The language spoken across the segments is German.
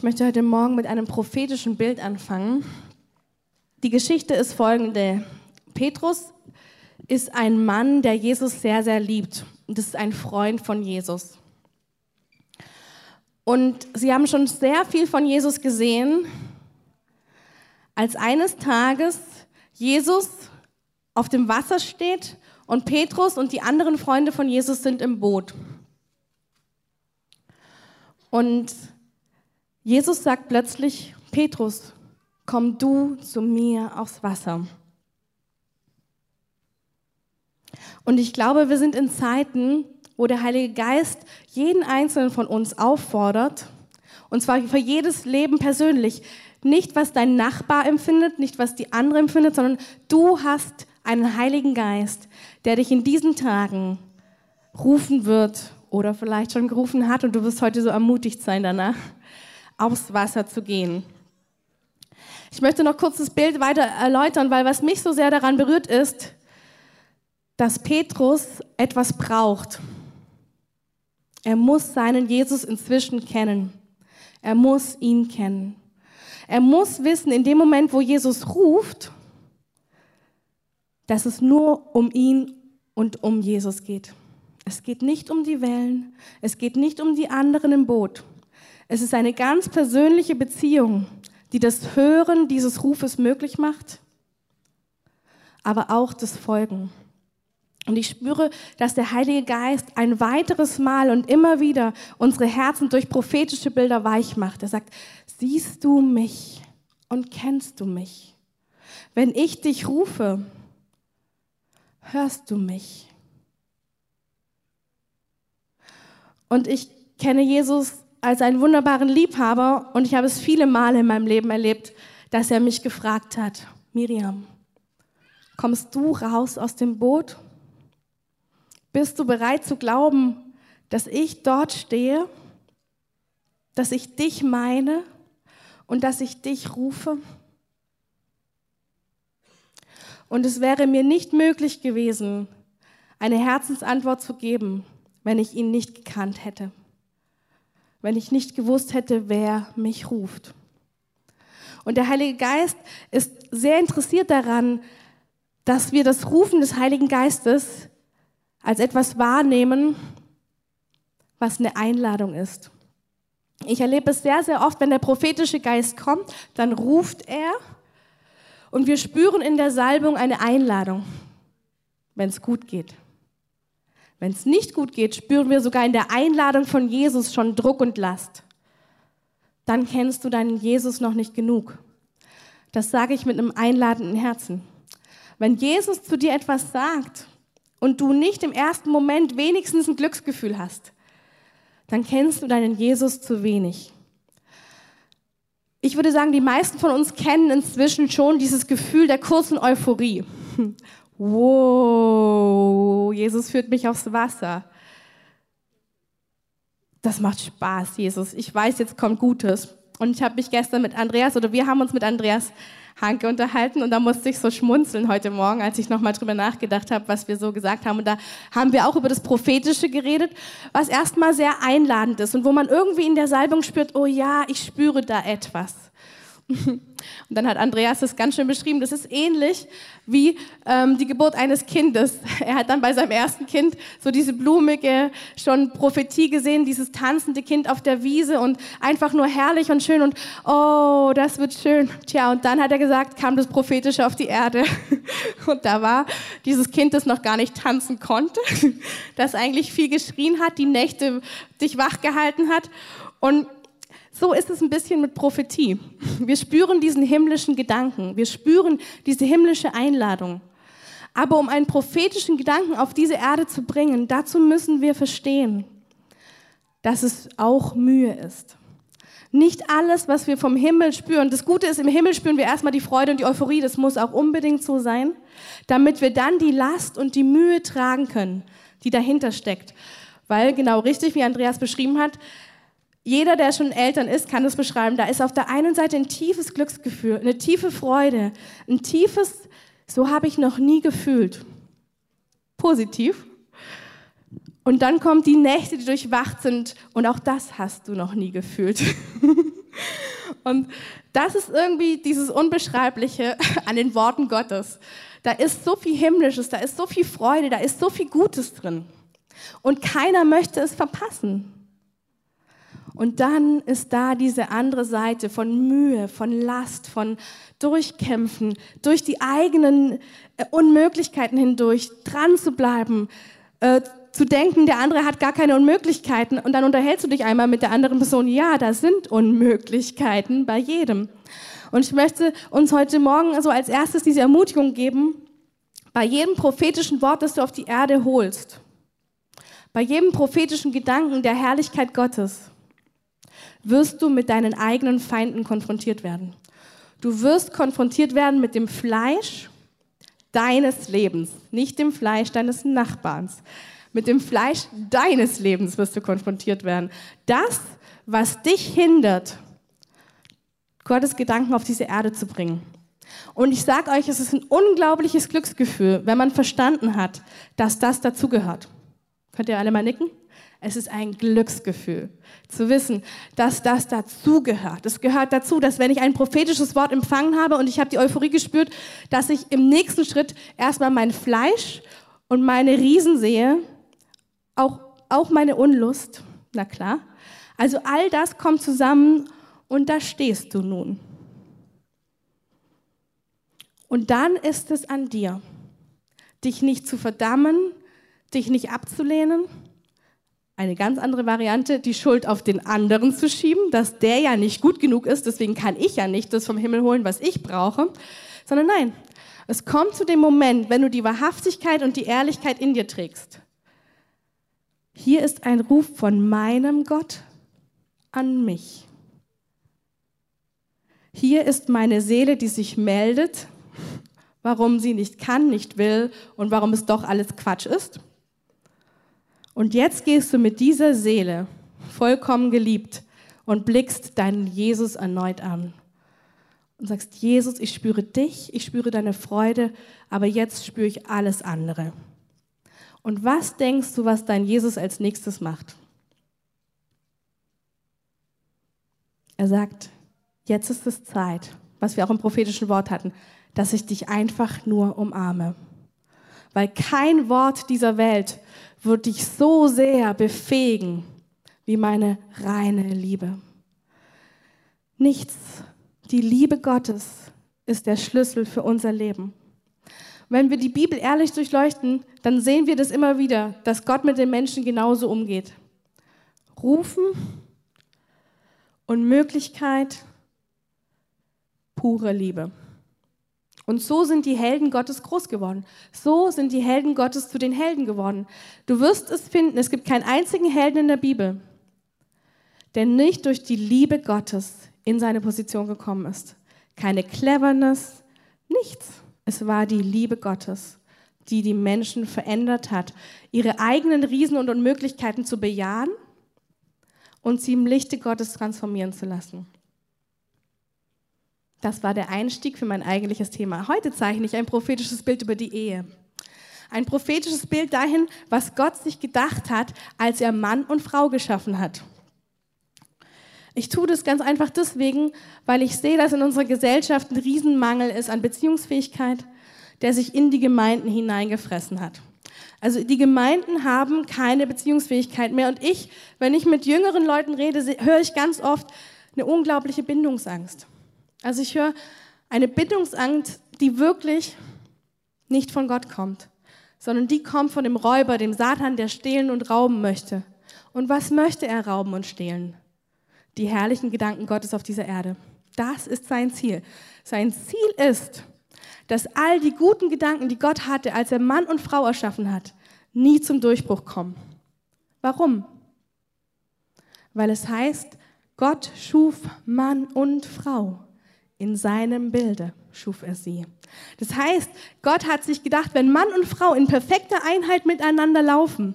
Ich möchte heute Morgen mit einem prophetischen Bild anfangen. Die Geschichte ist folgende. Petrus ist ein Mann, der Jesus sehr, sehr liebt. Und das ist ein Freund von Jesus. Und sie haben schon sehr viel von Jesus gesehen, als eines Tages Jesus auf dem Wasser steht und Petrus und die anderen Freunde von Jesus sind im Boot. Und Jesus sagt plötzlich, Petrus, komm du zu mir aufs Wasser. Und ich glaube, wir sind in Zeiten, wo der Heilige Geist jeden Einzelnen von uns auffordert, und zwar für jedes Leben persönlich. Nicht, was dein Nachbar empfindet, nicht, was die andere empfindet, sondern du hast einen Heiligen Geist, der dich in diesen Tagen rufen wird oder vielleicht schon gerufen hat und du wirst heute so ermutigt sein danach, aufs Wasser zu gehen. Ich möchte noch kurz das Bild weiter erläutern, weil was mich so sehr daran berührt ist, dass Petrus etwas braucht. Er muss seinen Jesus inzwischen kennen. Er muss ihn kennen. Er muss wissen, in dem Moment, wo Jesus ruft, dass es nur um ihn und um Jesus geht. Es geht nicht um die Wellen, es geht nicht um die anderen im Boot. Es ist eine ganz persönliche Beziehung, die das Hören dieses Rufes möglich macht, aber auch das Folgen. Und ich spüre, dass der Heilige Geist ein weiteres Mal und immer wieder unsere Herzen durch prophetische Bilder weich macht. Er sagt, siehst du mich? und kennst du mich? Wenn ich dich rufe, hörst du mich? Und ich kenne Jesus als einen wunderbaren Liebhaber und ich habe es viele Male in meinem Leben erlebt, dass er mich gefragt hat, Miriam, kommst du raus aus dem Boot? Bist du bereit zu glauben, dass ich dort stehe, dass ich dich meine und dass ich dich rufe? Und es wäre mir nicht möglich gewesen, eine Herzensantwort zu geben, wenn ich ihn nicht gekannt hätte, wenn ich nicht gewusst hätte, wer mich ruft. Und der Heilige Geist ist sehr interessiert daran, dass wir das Rufen des Heiligen Geistes als etwas wahrnehmen, was eine Einladung ist. Ich erlebe es sehr, sehr oft, wenn der prophetische Geist kommt, dann ruft er und wir spüren in der Salbung eine Einladung, wenn es gut geht. Wenn es nicht gut geht, spüren wir sogar in der Einladung von Jesus schon Druck und Last. Dann kennst du deinen Jesus noch nicht genug. Das sage ich mit einem einladenden Herzen. Wenn Jesus zu dir etwas sagt und du nicht im ersten Moment wenigstens ein Glücksgefühl hast, dann kennst du deinen Jesus zu wenig. Ich würde sagen, die meisten von uns kennen inzwischen schon dieses Gefühl der kurzen Euphorie. Wow, Jesus führt mich aufs Wasser. Das macht Spaß, Jesus. Ich weiß, jetzt kommt Gutes. Und ich habe mich gestern mit Andreas, oder wir haben uns mit Andreas Hanke unterhalten und da musste ich so schmunzeln heute Morgen, als ich nochmal drüber nachgedacht habe, was wir so gesagt haben. Und da haben wir auch über das Prophetische geredet, was erstmal sehr einladend ist und wo man irgendwie in der Salbung spürt, oh ja, ich spüre da etwas. Und dann hat Andreas das ganz schön beschrieben. Das ist ähnlich wie ähm, die Geburt eines Kindes. Er hat dann bei seinem ersten Kind so diese blumige schon Prophetie gesehen, dieses tanzende Kind auf der Wiese und einfach nur herrlich und schön und oh, das wird schön. Tja, und dann hat er gesagt, kam das Prophetische auf die Erde. Und da war dieses Kind, das noch gar nicht tanzen konnte, das eigentlich viel geschrien hat, die Nächte dich wach gehalten hat und so ist es ein bisschen mit Prophetie. Wir spüren diesen himmlischen Gedanken, wir spüren diese himmlische Einladung. Aber um einen prophetischen Gedanken auf diese Erde zu bringen, dazu müssen wir verstehen, dass es auch Mühe ist. Nicht alles, was wir vom Himmel spüren. Das Gute ist, im Himmel spüren wir erstmal die Freude und die Euphorie. Das muss auch unbedingt so sein, damit wir dann die Last und die Mühe tragen können, die dahinter steckt. Weil genau richtig, wie Andreas beschrieben hat, jeder, der schon Eltern ist, kann das beschreiben. Da ist auf der einen Seite ein tiefes Glücksgefühl, eine tiefe Freude, ein tiefes, so habe ich noch nie gefühlt. Positiv. Und dann kommen die Nächte, die durchwacht sind und auch das hast du noch nie gefühlt. Und das ist irgendwie dieses Unbeschreibliche an den Worten Gottes. Da ist so viel Himmlisches, da ist so viel Freude, da ist so viel Gutes drin. Und keiner möchte es verpassen. Und dann ist da diese andere Seite von Mühe, von Last, von Durchkämpfen, durch die eigenen äh, Unmöglichkeiten hindurch, dran zu bleiben, äh, zu denken, der andere hat gar keine Unmöglichkeiten und dann unterhältst du dich einmal mit der anderen Person, ja, da sind Unmöglichkeiten bei jedem. Und ich möchte uns heute Morgen also als erstes diese Ermutigung geben, bei jedem prophetischen Wort, das du auf die Erde holst, bei jedem prophetischen Gedanken der Herrlichkeit Gottes, wirst du mit deinen eigenen Feinden konfrontiert werden. Du wirst konfrontiert werden mit dem Fleisch deines Lebens, nicht dem Fleisch deines Nachbarns. Mit dem Fleisch deines Lebens wirst du konfrontiert werden. Das, was dich hindert, Gottes Gedanken auf diese Erde zu bringen. Und ich sage euch, es ist ein unglaubliches Glücksgefühl, wenn man verstanden hat, dass das dazugehört. Könnt ihr alle mal nicken? Es ist ein Glücksgefühl zu wissen, dass das dazugehört. Es gehört dazu, dass wenn ich ein prophetisches Wort empfangen habe und ich habe die Euphorie gespürt, dass ich im nächsten Schritt erstmal mein Fleisch und meine Riesen sehe, auch, auch meine Unlust, na klar. Also all das kommt zusammen und da stehst du nun. Und dann ist es an dir, dich nicht zu verdammen, dich nicht abzulehnen, eine ganz andere Variante, die Schuld auf den anderen zu schieben, dass der ja nicht gut genug ist, deswegen kann ich ja nicht das vom Himmel holen, was ich brauche, sondern nein, es kommt zu dem Moment, wenn du die Wahrhaftigkeit und die Ehrlichkeit in dir trägst. Hier ist ein Ruf von meinem Gott an mich. Hier ist meine Seele, die sich meldet, warum sie nicht kann, nicht will und warum es doch alles Quatsch ist. Und jetzt gehst du mit dieser Seele, vollkommen geliebt, und blickst deinen Jesus erneut an. Und sagst, Jesus, ich spüre dich, ich spüre deine Freude, aber jetzt spüre ich alles andere. Und was denkst du, was dein Jesus als nächstes macht? Er sagt, jetzt ist es Zeit, was wir auch im prophetischen Wort hatten, dass ich dich einfach nur umarme. Weil kein Wort dieser Welt wird dich so sehr befähigen wie meine reine Liebe. Nichts, die Liebe Gottes ist der Schlüssel für unser Leben. Wenn wir die Bibel ehrlich durchleuchten, dann sehen wir das immer wieder, dass Gott mit den Menschen genauso umgeht. Rufen und Möglichkeit, pure Liebe. Und so sind die Helden Gottes groß geworden. So sind die Helden Gottes zu den Helden geworden. Du wirst es finden, es gibt keinen einzigen Helden in der Bibel, der nicht durch die Liebe Gottes in seine Position gekommen ist. Keine Cleverness, nichts. Es war die Liebe Gottes, die die Menschen verändert hat, ihre eigenen Riesen und Unmöglichkeiten zu bejahen und sie im Lichte Gottes transformieren zu lassen. Das war der Einstieg für mein eigentliches Thema. Heute zeichne ich ein prophetisches Bild über die Ehe. Ein prophetisches Bild dahin, was Gott sich gedacht hat, als er Mann und Frau geschaffen hat. Ich tue das ganz einfach deswegen, weil ich sehe, dass in unserer Gesellschaft ein Riesenmangel ist an Beziehungsfähigkeit, der sich in die Gemeinden hineingefressen hat. Also die Gemeinden haben keine Beziehungsfähigkeit mehr. Und ich, wenn ich mit jüngeren Leuten rede, höre ich ganz oft eine unglaubliche Bindungsangst. Also ich höre eine Bindungsangst, die wirklich nicht von Gott kommt, sondern die kommt von dem Räuber, dem Satan, der stehlen und rauben möchte. Und was möchte er rauben und stehlen? Die herrlichen Gedanken Gottes auf dieser Erde. Das ist sein Ziel. Sein Ziel ist, dass all die guten Gedanken, die Gott hatte, als er Mann und Frau erschaffen hat, nie zum Durchbruch kommen. Warum? Weil es heißt, Gott schuf Mann und Frau. In seinem Bilde schuf er sie. Das heißt, Gott hat sich gedacht, wenn Mann und Frau in perfekter Einheit miteinander laufen,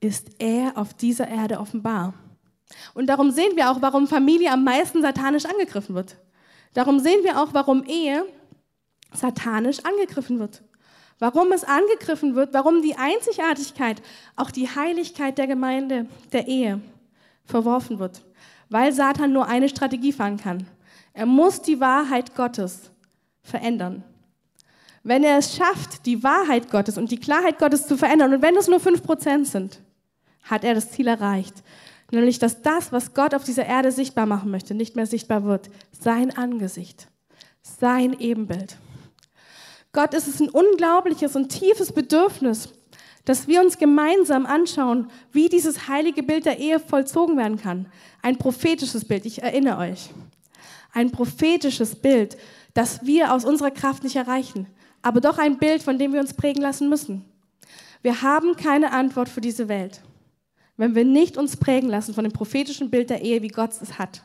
ist er auf dieser Erde offenbar. Und darum sehen wir auch, warum Familie am meisten satanisch angegriffen wird. Darum sehen wir auch, warum Ehe satanisch angegriffen wird. Warum es angegriffen wird, warum die Einzigartigkeit, auch die Heiligkeit der Gemeinde, der Ehe verworfen wird weil Satan nur eine Strategie fahren kann. Er muss die Wahrheit Gottes verändern. Wenn er es schafft, die Wahrheit Gottes und die Klarheit Gottes zu verändern, und wenn es nur 5% sind, hat er das Ziel erreicht. Nämlich, dass das, was Gott auf dieser Erde sichtbar machen möchte, nicht mehr sichtbar wird. Sein Angesicht, sein Ebenbild. Gott ist es ein unglaubliches und tiefes Bedürfnis, dass wir uns gemeinsam anschauen, wie dieses heilige Bild der Ehe vollzogen werden kann. Ein prophetisches Bild, ich erinnere euch. Ein prophetisches Bild, das wir aus unserer Kraft nicht erreichen, aber doch ein Bild, von dem wir uns prägen lassen müssen. Wir haben keine Antwort für diese Welt, wenn wir nicht uns prägen lassen von dem prophetischen Bild der Ehe, wie Gott es hat.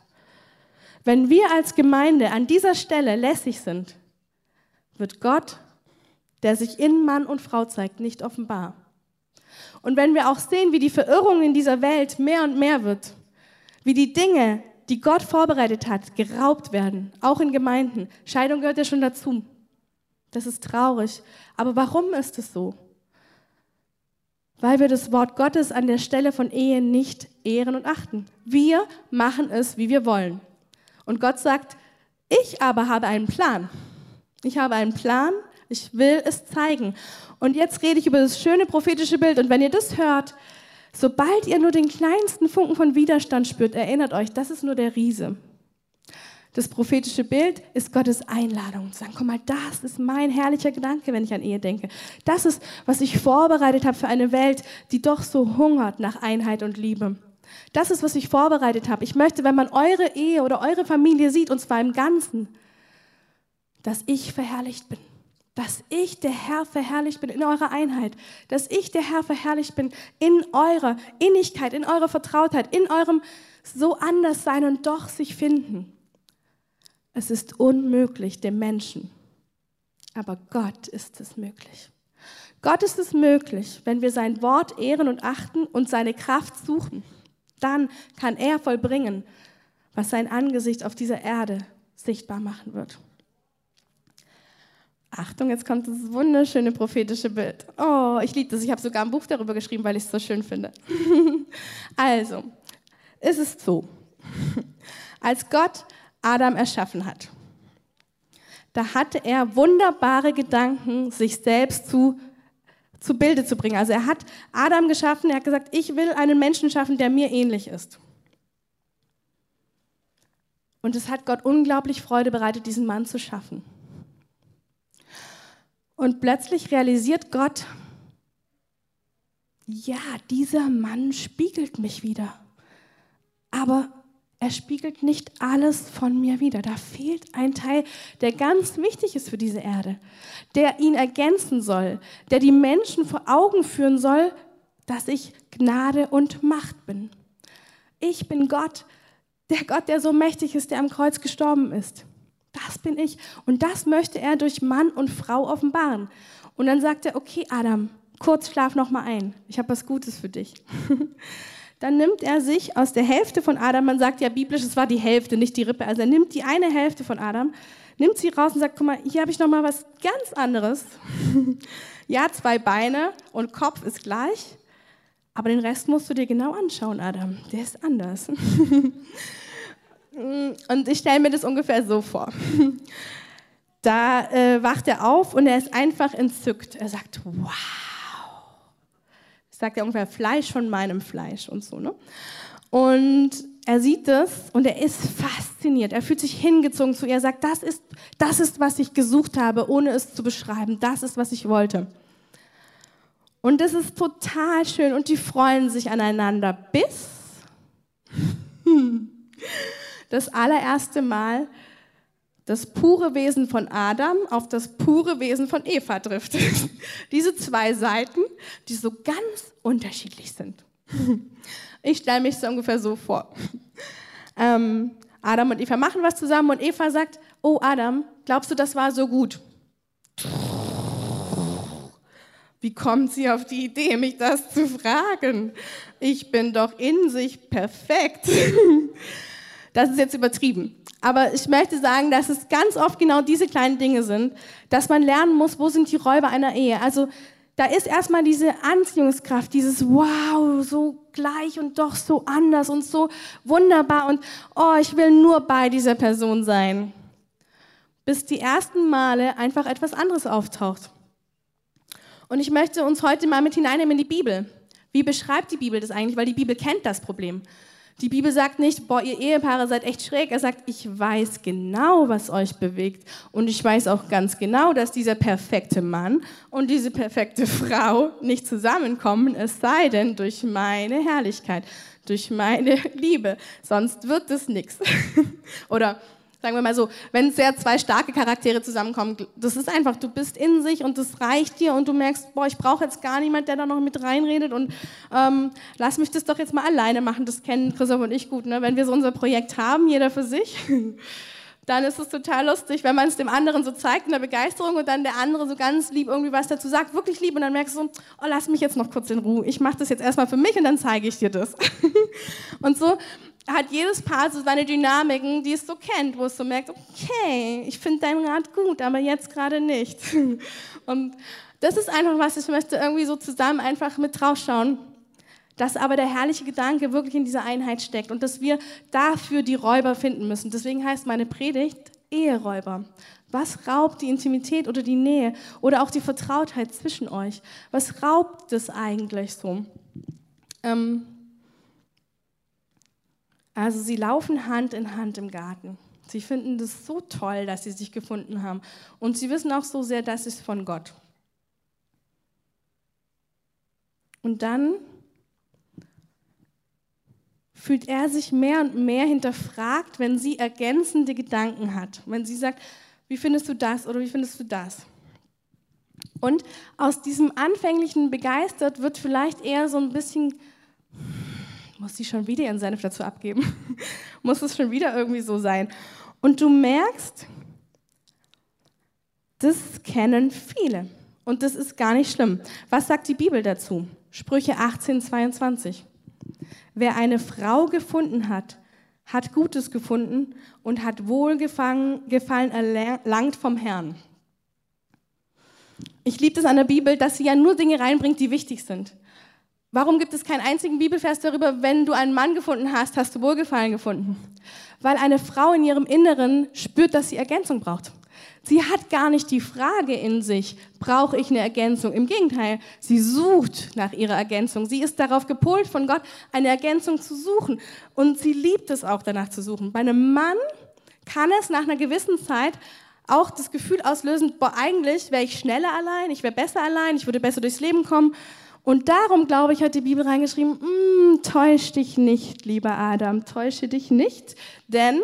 Wenn wir als Gemeinde an dieser Stelle lässig sind, wird Gott, der sich in Mann und Frau zeigt, nicht offenbar. Und wenn wir auch sehen, wie die Verirrung in dieser Welt mehr und mehr wird, wie die Dinge, die Gott vorbereitet hat, geraubt werden, auch in Gemeinden. Scheidung gehört ja schon dazu. Das ist traurig. Aber warum ist es so? Weil wir das Wort Gottes an der Stelle von Ehe nicht ehren und achten. Wir machen es, wie wir wollen. Und Gott sagt, ich aber habe einen Plan. Ich habe einen Plan, ich will es zeigen. Und jetzt rede ich über das schöne prophetische Bild. Und wenn ihr das hört, sobald ihr nur den kleinsten Funken von Widerstand spürt, erinnert euch, das ist nur der Riese. Das prophetische Bild ist Gottes Einladung. Zu sagen, guck mal, das ist mein herrlicher Gedanke, wenn ich an Ehe denke. Das ist, was ich vorbereitet habe für eine Welt, die doch so hungert nach Einheit und Liebe. Das ist, was ich vorbereitet habe. Ich möchte, wenn man eure Ehe oder eure Familie sieht, und zwar im Ganzen, dass ich verherrlicht bin. Dass ich der Herr verherrlicht bin in eurer Einheit. Dass ich der Herr verherrlicht bin in eurer Innigkeit, in eurer Vertrautheit, in eurem so anders sein und doch sich finden. Es ist unmöglich dem Menschen. Aber Gott ist es möglich. Gott ist es möglich, wenn wir sein Wort ehren und achten und seine Kraft suchen. Dann kann er vollbringen, was sein Angesicht auf dieser Erde sichtbar machen wird. Achtung, jetzt kommt das wunderschöne prophetische Bild. Oh, ich liebe das. Ich habe sogar ein Buch darüber geschrieben, weil ich es so schön finde. also, es ist so. Als Gott Adam erschaffen hat, da hatte er wunderbare Gedanken, sich selbst zu, zu Bilde zu bringen. Also er hat Adam geschaffen, er hat gesagt, ich will einen Menschen schaffen, der mir ähnlich ist. Und es hat Gott unglaublich Freude bereitet, diesen Mann zu schaffen. Und plötzlich realisiert Gott, ja, dieser Mann spiegelt mich wieder. Aber er spiegelt nicht alles von mir wieder. Da fehlt ein Teil, der ganz wichtig ist für diese Erde, der ihn ergänzen soll, der die Menschen vor Augen führen soll, dass ich Gnade und Macht bin. Ich bin Gott, der Gott, der so mächtig ist, der am Kreuz gestorben ist. Das bin ich. Und das möchte er durch Mann und Frau offenbaren. Und dann sagt er, okay, Adam, kurz schlaf noch mal ein. Ich habe was Gutes für dich. dann nimmt er sich aus der Hälfte von Adam, man sagt ja biblisch, es war die Hälfte, nicht die Rippe, also er nimmt die eine Hälfte von Adam, nimmt sie raus und sagt, guck mal, hier habe ich noch mal was ganz anderes. ja, zwei Beine und Kopf ist gleich, aber den Rest musst du dir genau anschauen, Adam. Der ist anders. Mm, und ich stelle mir das ungefähr so vor. Da äh, wacht er auf und er ist einfach entzückt. Er sagt, wow. Ich sagt er ungefähr Fleisch von meinem Fleisch und so. Ne? Und er sieht das und er ist fasziniert. Er fühlt sich hingezogen zu ihr. Er sagt, das ist, das ist, was ich gesucht habe, ohne es zu beschreiben. Das ist, was ich wollte. Und das ist total schön und die freuen sich aneinander bis das allererste Mal das pure Wesen von Adam auf das pure Wesen von Eva trifft. Diese zwei Seiten, die so ganz unterschiedlich sind. Ich stelle mich so ungefähr so vor. Ähm, Adam und Eva machen was zusammen und Eva sagt, oh Adam, glaubst du, das war so gut? Wie kommt sie auf die Idee, mich das zu fragen? Ich bin doch in sich perfekt. Das ist jetzt übertrieben. Aber ich möchte sagen, dass es ganz oft genau diese kleinen Dinge sind, dass man lernen muss, wo sind die Räuber einer Ehe. Also da ist erstmal diese Anziehungskraft, dieses Wow, so gleich und doch so anders und so wunderbar und oh, ich will nur bei dieser Person sein. Bis die ersten Male einfach etwas anderes auftaucht. Und ich möchte uns heute mal mit hineinnehmen in die Bibel. Wie beschreibt die Bibel das eigentlich? Weil die Bibel kennt das Problem. Die Bibel sagt nicht, boah, ihr Ehepaare seid echt schräg. Er sagt, ich weiß genau, was euch bewegt. Und ich weiß auch ganz genau, dass dieser perfekte Mann und diese perfekte Frau nicht zusammenkommen, es sei denn durch meine Herrlichkeit, durch meine Liebe. Sonst wird es nichts. Oder Sagen wir mal so, wenn sehr zwei starke Charaktere zusammenkommen, das ist einfach, du bist in sich und das reicht dir und du merkst, boah, ich brauche jetzt gar niemand, der da noch mit reinredet und ähm, lass mich das doch jetzt mal alleine machen. Das kennen Christoph und ich gut, ne? wenn wir so unser Projekt haben, jeder für sich. dann ist es total lustig, wenn man es dem anderen so zeigt in der Begeisterung und dann der andere so ganz lieb irgendwie was dazu sagt, wirklich lieb und dann merkst du so, oh, lass mich jetzt noch kurz in Ruhe, ich mache das jetzt erstmal für mich und dann zeige ich dir das. und so hat jedes Paar so seine Dynamiken, die es so kennt, wo es so merkt, okay, ich finde deinen Rat gut, aber jetzt gerade nicht. Und das ist einfach was, ich möchte irgendwie so zusammen einfach mit draufschauen, dass aber der herrliche Gedanke wirklich in dieser Einheit steckt und dass wir dafür die Räuber finden müssen. Deswegen heißt meine Predigt Eheräuber. Was raubt die Intimität oder die Nähe oder auch die Vertrautheit zwischen euch? Was raubt es eigentlich so? Ähm, also sie laufen Hand in Hand im Garten. Sie finden das so toll, dass sie sich gefunden haben. Und sie wissen auch so sehr, das ist von Gott. Und dann fühlt er sich mehr und mehr hinterfragt, wenn sie ergänzende Gedanken hat. Wenn sie sagt, wie findest du das oder wie findest du das? Und aus diesem anfänglichen Begeistert wird vielleicht eher so ein bisschen muss sie schon wieder ihren Senf dazu abgeben? muss es schon wieder irgendwie so sein? Und du merkst, das kennen viele. Und das ist gar nicht schlimm. Was sagt die Bibel dazu? Sprüche 18, 22. Wer eine Frau gefunden hat, hat Gutes gefunden und hat Wohlgefallen erlangt vom Herrn. Ich liebe das an der Bibel, dass sie ja nur Dinge reinbringt, die wichtig sind. Warum gibt es keinen einzigen Bibelvers darüber, wenn du einen Mann gefunden hast, hast du Wohlgefallen gefunden? Weil eine Frau in ihrem Inneren spürt, dass sie Ergänzung braucht. Sie hat gar nicht die Frage in sich, brauche ich eine Ergänzung? Im Gegenteil, sie sucht nach ihrer Ergänzung. Sie ist darauf gepolt, von Gott eine Ergänzung zu suchen. Und sie liebt es auch, danach zu suchen. Bei einem Mann kann es nach einer gewissen Zeit auch das Gefühl auslösen, boah, eigentlich wäre ich schneller allein, ich wäre besser allein, ich würde besser durchs Leben kommen. Und darum, glaube ich, hat die Bibel reingeschrieben, mm, täusch dich nicht, lieber Adam, täusche dich nicht, denn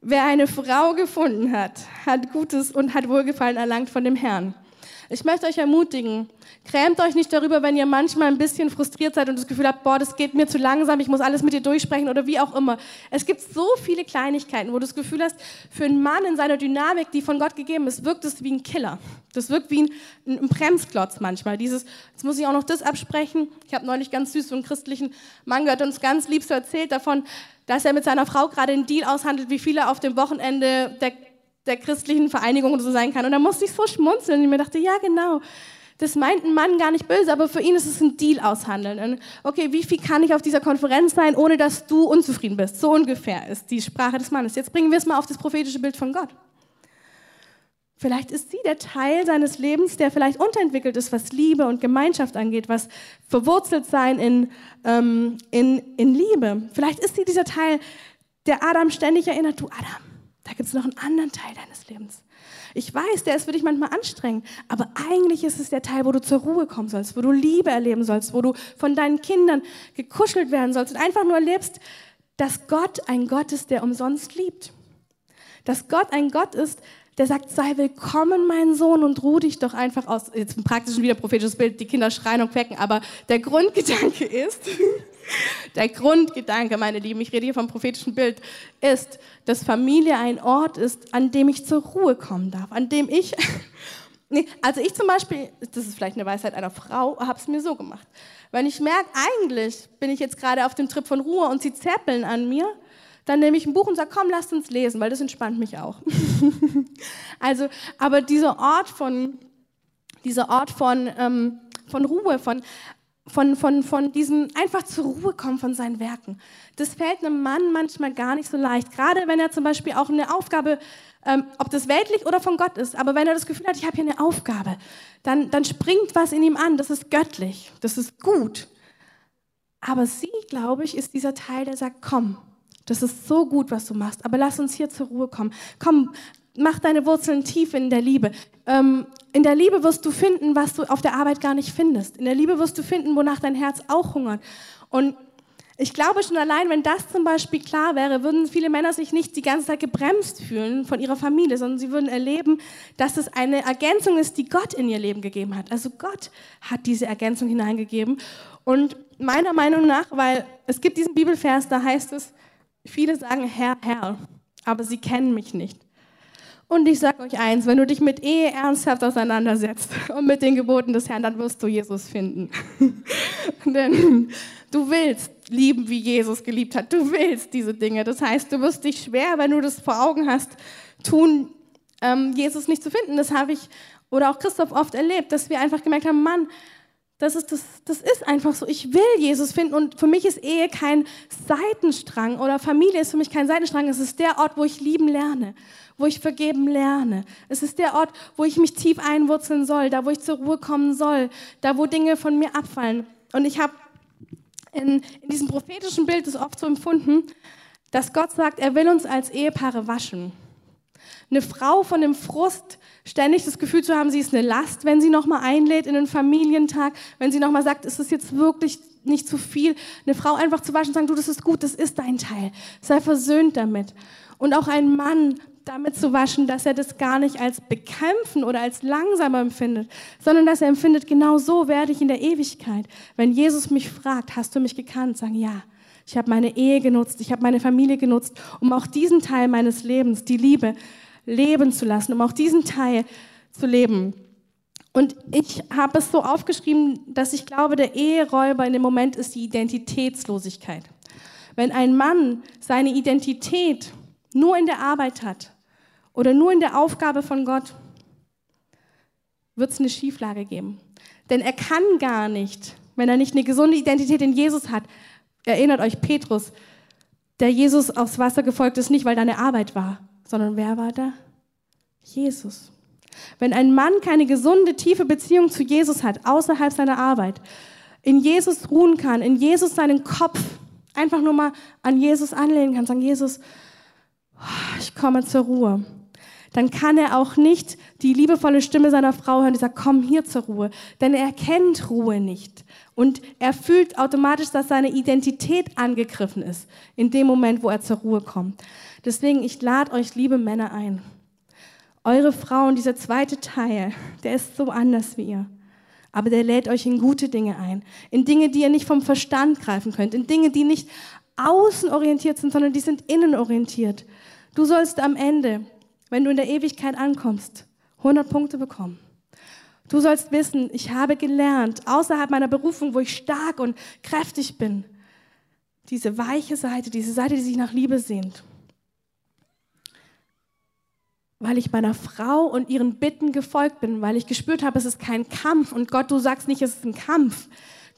wer eine Frau gefunden hat, hat Gutes und hat Wohlgefallen erlangt von dem Herrn. Ich möchte euch ermutigen, Grämt euch nicht darüber, wenn ihr manchmal ein bisschen frustriert seid und das Gefühl habt, boah, das geht mir zu langsam, ich muss alles mit dir durchsprechen oder wie auch immer. Es gibt so viele Kleinigkeiten, wo du das Gefühl hast, für einen Mann in seiner Dynamik, die von Gott gegeben ist, wirkt es wie ein Killer. Das wirkt wie ein, ein Bremsklotz manchmal. Dieses, jetzt muss ich auch noch das absprechen. Ich habe neulich ganz süß so einen christlichen Mann gehört, uns ganz lieb so erzählt davon, dass er mit seiner Frau gerade einen Deal aushandelt, wie viel er auf dem Wochenende der, der christlichen Vereinigung so sein kann. Und da musste ich so schmunzeln ich mir dachte, ja genau, das meint ein Mann gar nicht böse, aber für ihn ist es ein Deal aushandeln. Und okay, wie viel kann ich auf dieser Konferenz sein, ohne dass du unzufrieden bist? So ungefähr ist die Sprache des Mannes. Jetzt bringen wir es mal auf das prophetische Bild von Gott. Vielleicht ist sie der Teil seines Lebens, der vielleicht unterentwickelt ist, was Liebe und Gemeinschaft angeht, was verwurzelt sein in, ähm, in, in Liebe. Vielleicht ist sie dieser Teil, der Adam ständig erinnert, du Adam, da gibt es noch einen anderen Teil deines Lebens. Ich weiß, der ist für dich manchmal anstrengend, aber eigentlich ist es der Teil, wo du zur Ruhe kommen sollst, wo du Liebe erleben sollst, wo du von deinen Kindern gekuschelt werden sollst und einfach nur erlebst, dass Gott ein Gott ist, der umsonst liebt. Dass Gott ein Gott ist, der sagt, sei willkommen, mein Sohn, und ruh dich doch einfach aus. Jetzt praktisch wieder prophetisches Bild, die Kinder schreien und quecken, aber der Grundgedanke ist, der Grundgedanke, meine Lieben, ich rede hier vom prophetischen Bild, ist, dass Familie ein Ort ist, an dem ich zur Ruhe kommen darf, an dem ich, nee, also ich zum Beispiel, das ist vielleicht eine Weisheit einer Frau, habe es mir so gemacht. Wenn ich merke, eigentlich bin ich jetzt gerade auf dem Trip von Ruhe und sie zerpeln an mir, dann nehme ich ein Buch und sage, komm, lasst uns lesen, weil das entspannt mich auch. also, aber dieser Ort von dieser Ort von, ähm, von Ruhe, von, von, von, von diesem einfach zur Ruhe kommen von seinen Werken. Das fällt einem Mann manchmal gar nicht so leicht, gerade wenn er zum Beispiel auch eine Aufgabe, ähm, ob das weltlich oder von Gott ist, aber wenn er das Gefühl hat, ich habe hier eine Aufgabe, dann, dann springt was in ihm an, das ist göttlich, das ist gut. Aber sie, glaube ich, ist dieser Teil, der sagt, komm, das ist so gut, was du machst, aber lass uns hier zur Ruhe kommen. Komm, mach deine Wurzeln tief in der Liebe. Ähm, in der Liebe wirst du finden, was du auf der Arbeit gar nicht findest. In der Liebe wirst du finden, wonach dein Herz auch hungert. Und ich glaube schon allein, wenn das zum Beispiel klar wäre, würden viele Männer sich nicht die ganze Zeit gebremst fühlen von ihrer Familie, sondern sie würden erleben, dass es eine Ergänzung ist, die Gott in ihr Leben gegeben hat. Also Gott hat diese Ergänzung hineingegeben. Und meiner Meinung nach, weil es gibt diesen Bibelvers, da heißt es, viele sagen Herr, Herr, aber sie kennen mich nicht. Und ich sage euch eins, wenn du dich mit Ehe ernsthaft auseinandersetzt und mit den Geboten des Herrn, dann wirst du Jesus finden. Denn du willst lieben, wie Jesus geliebt hat. Du willst diese Dinge. Das heißt, du wirst dich schwer, wenn du das vor Augen hast, tun, ähm, Jesus nicht zu finden. Das habe ich oder auch Christoph oft erlebt, dass wir einfach gemerkt haben, Mann, das ist, das, das ist einfach so. Ich will Jesus finden und für mich ist Ehe kein Seitenstrang oder Familie ist für mich kein Seitenstrang. Es ist der Ort, wo ich lieben lerne, wo ich vergeben lerne. Es ist der Ort, wo ich mich tief einwurzeln soll, da wo ich zur Ruhe kommen soll, da wo Dinge von mir abfallen. Und ich habe in, in diesem prophetischen Bild das oft so empfunden, dass Gott sagt, er will uns als Ehepaare waschen. Eine Frau von dem Frust, ständig das Gefühl zu haben, sie ist eine Last, wenn sie nochmal einlädt in einen Familientag, wenn sie nochmal sagt, ist es jetzt wirklich nicht zu viel, eine Frau einfach zu waschen und sagen, du, das ist gut, das ist dein Teil. Sei versöhnt damit. Und auch ein Mann damit zu waschen, dass er das gar nicht als bekämpfen oder als langsamer empfindet, sondern dass er empfindet, genau so werde ich in der Ewigkeit. Wenn Jesus mich fragt, hast du mich gekannt? Sagen, ja. Ich habe meine Ehe genutzt, ich habe meine Familie genutzt, um auch diesen Teil meines Lebens, die Liebe, leben zu lassen, um auch diesen Teil zu leben. Und ich habe es so aufgeschrieben, dass ich glaube, der Eheräuber in dem Moment ist die Identitätslosigkeit. Wenn ein Mann seine Identität nur in der Arbeit hat oder nur in der Aufgabe von Gott, wird es eine Schieflage geben. Denn er kann gar nicht, wenn er nicht eine gesunde Identität in Jesus hat. Erinnert euch, Petrus, der Jesus aufs Wasser gefolgt ist, nicht weil da eine Arbeit war, sondern wer war da? Jesus. Wenn ein Mann keine gesunde, tiefe Beziehung zu Jesus hat, außerhalb seiner Arbeit, in Jesus ruhen kann, in Jesus seinen Kopf einfach nur mal an Jesus anlehnen kann, sagen, Jesus, ich komme zur Ruhe, dann kann er auch nicht die liebevolle Stimme seiner Frau hören, die sagt, komm hier zur Ruhe. Denn er kennt Ruhe nicht. Und er fühlt automatisch, dass seine Identität angegriffen ist, in dem Moment, wo er zur Ruhe kommt. Deswegen, ich lade euch, liebe Männer, ein. Eure Frauen, dieser zweite Teil, der ist so anders wie ihr. Aber der lädt euch in gute Dinge ein. In Dinge, die ihr nicht vom Verstand greifen könnt. In Dinge, die nicht außenorientiert sind, sondern die sind innenorientiert. Du sollst am Ende, wenn du in der Ewigkeit ankommst, 100 Punkte bekommen. Du sollst wissen, ich habe gelernt, außerhalb meiner Berufung, wo ich stark und kräftig bin, diese weiche Seite, diese Seite, die sich nach Liebe sehnt, weil ich meiner Frau und ihren Bitten gefolgt bin, weil ich gespürt habe, es ist kein Kampf. Und Gott, du sagst nicht, es ist ein Kampf.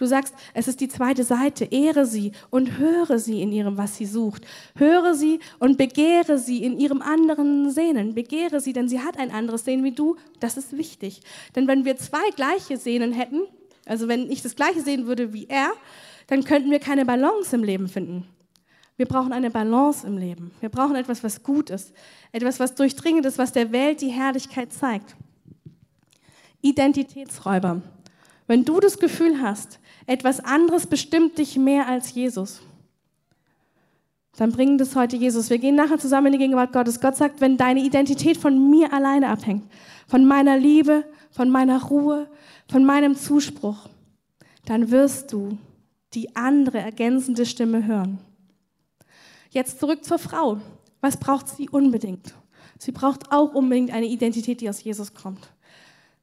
Du sagst, es ist die zweite Seite. Ehre sie und höre sie in ihrem, was sie sucht. Höre sie und begehre sie in ihrem anderen Sehnen. Begehre sie, denn sie hat ein anderes Sehnen wie du. Das ist wichtig. Denn wenn wir zwei gleiche Sehnen hätten, also wenn ich das gleiche sehen würde wie er, dann könnten wir keine Balance im Leben finden. Wir brauchen eine Balance im Leben. Wir brauchen etwas, was gut ist. Etwas, was durchdringend ist, was der Welt die Herrlichkeit zeigt. Identitätsräuber. Wenn du das Gefühl hast, etwas anderes bestimmt dich mehr als Jesus, dann bring das heute Jesus. Wir gehen nachher zusammen in die Gegenwart Gottes. Gott sagt, wenn deine Identität von mir alleine abhängt, von meiner Liebe, von meiner Ruhe, von meinem Zuspruch, dann wirst du die andere ergänzende Stimme hören. Jetzt zurück zur Frau. Was braucht sie unbedingt? Sie braucht auch unbedingt eine Identität, die aus Jesus kommt.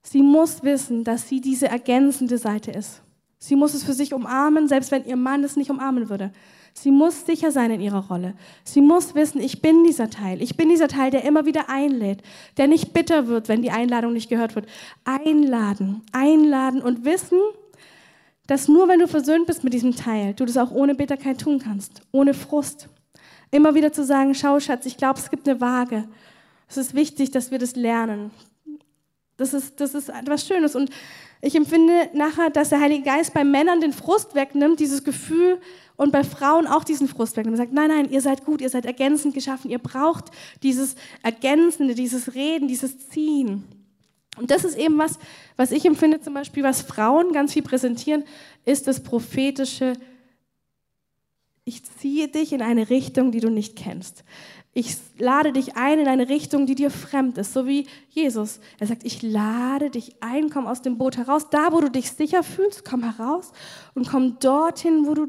Sie muss wissen, dass sie diese ergänzende Seite ist. Sie muss es für sich umarmen, selbst wenn ihr Mann es nicht umarmen würde. Sie muss sicher sein in ihrer Rolle. Sie muss wissen, ich bin dieser Teil. Ich bin dieser Teil, der immer wieder einlädt, der nicht bitter wird, wenn die Einladung nicht gehört wird. Einladen, einladen und wissen, dass nur wenn du versöhnt bist mit diesem Teil, du das auch ohne Bitterkeit tun kannst, ohne Frust. Immer wieder zu sagen, schau Schatz, ich glaube, es gibt eine Waage. Es ist wichtig, dass wir das lernen. Das ist, das ist etwas Schönes. Und ich empfinde nachher, dass der Heilige Geist bei Männern den Frust wegnimmt, dieses Gefühl, und bei Frauen auch diesen Frust wegnimmt. Er sagt, nein, nein, ihr seid gut, ihr seid ergänzend geschaffen, ihr braucht dieses Ergänzende, dieses Reden, dieses Ziehen. Und das ist eben was, was ich empfinde zum Beispiel, was Frauen ganz viel präsentieren, ist das prophetische, ich ziehe dich in eine Richtung, die du nicht kennst. Ich lade dich ein in eine Richtung, die dir fremd ist, so wie Jesus. Er sagt, ich lade dich ein, komm aus dem Boot heraus, da wo du dich sicher fühlst, komm heraus und komm dorthin, wo du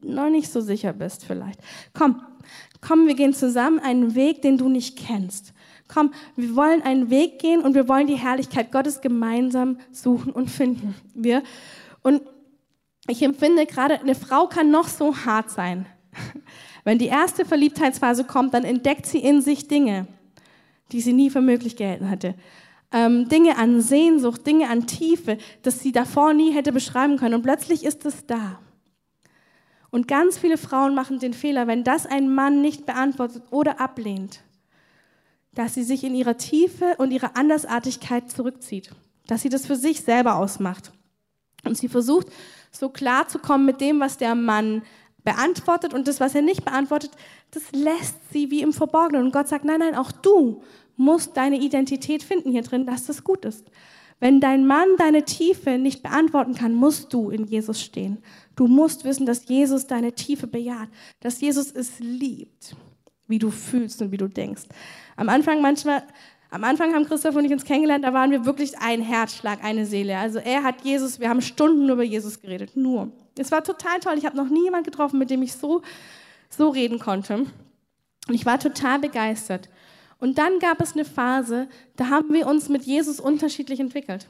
noch nicht so sicher bist vielleicht. Komm, komm, wir gehen zusammen einen Weg, den du nicht kennst. Komm, wir wollen einen Weg gehen und wir wollen die Herrlichkeit Gottes gemeinsam suchen und finden. Wir und ich empfinde gerade, eine Frau kann noch so hart sein. Wenn die erste Verliebtheitsphase kommt, dann entdeckt sie in sich Dinge, die sie nie für möglich gehalten hatte. Ähm, Dinge an Sehnsucht, Dinge an Tiefe, das sie davor nie hätte beschreiben können. Und plötzlich ist es da. Und ganz viele Frauen machen den Fehler, wenn das ein Mann nicht beantwortet oder ablehnt, dass sie sich in ihrer Tiefe und ihrer Andersartigkeit zurückzieht, dass sie das für sich selber ausmacht. Und sie versucht, so klar zu kommen mit dem, was der Mann beantwortet und das, was er nicht beantwortet, das lässt sie wie im Verborgenen. Und Gott sagt, nein, nein, auch du musst deine Identität finden hier drin, dass das gut ist. Wenn dein Mann deine Tiefe nicht beantworten kann, musst du in Jesus stehen. Du musst wissen, dass Jesus deine Tiefe bejaht, dass Jesus es liebt, wie du fühlst und wie du denkst. Am Anfang manchmal am Anfang haben Christoph und ich uns kennengelernt, da waren wir wirklich ein Herzschlag, eine Seele. Also er hat Jesus, wir haben Stunden über Jesus geredet, nur. Es war total toll. Ich habe noch nie jemanden getroffen, mit dem ich so, so reden konnte. Und ich war total begeistert. Und dann gab es eine Phase, da haben wir uns mit Jesus unterschiedlich entwickelt.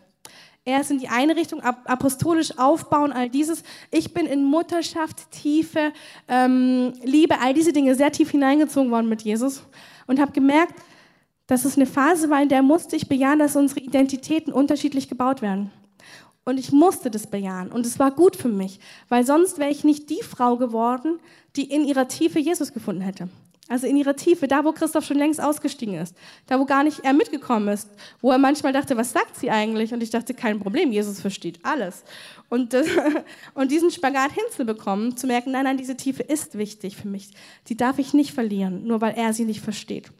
Er ist in die eine Richtung apostolisch aufbauen, all dieses. Ich bin in Mutterschaft, Tiefe, ähm, Liebe, all diese Dinge sehr tief hineingezogen worden mit Jesus und habe gemerkt, dass es eine Phase war, in der musste ich bejahen, dass unsere Identitäten unterschiedlich gebaut werden. Und ich musste das bejahen. Und es war gut für mich, weil sonst wäre ich nicht die Frau geworden, die in ihrer Tiefe Jesus gefunden hätte. Also in ihrer Tiefe, da wo Christoph schon längst ausgestiegen ist, da wo gar nicht er mitgekommen ist, wo er manchmal dachte, was sagt sie eigentlich? Und ich dachte, kein Problem, Jesus versteht alles. Und, das, und diesen Spagat hinzubekommen, zu merken, nein, nein, diese Tiefe ist wichtig für mich. Die darf ich nicht verlieren, nur weil er sie nicht versteht.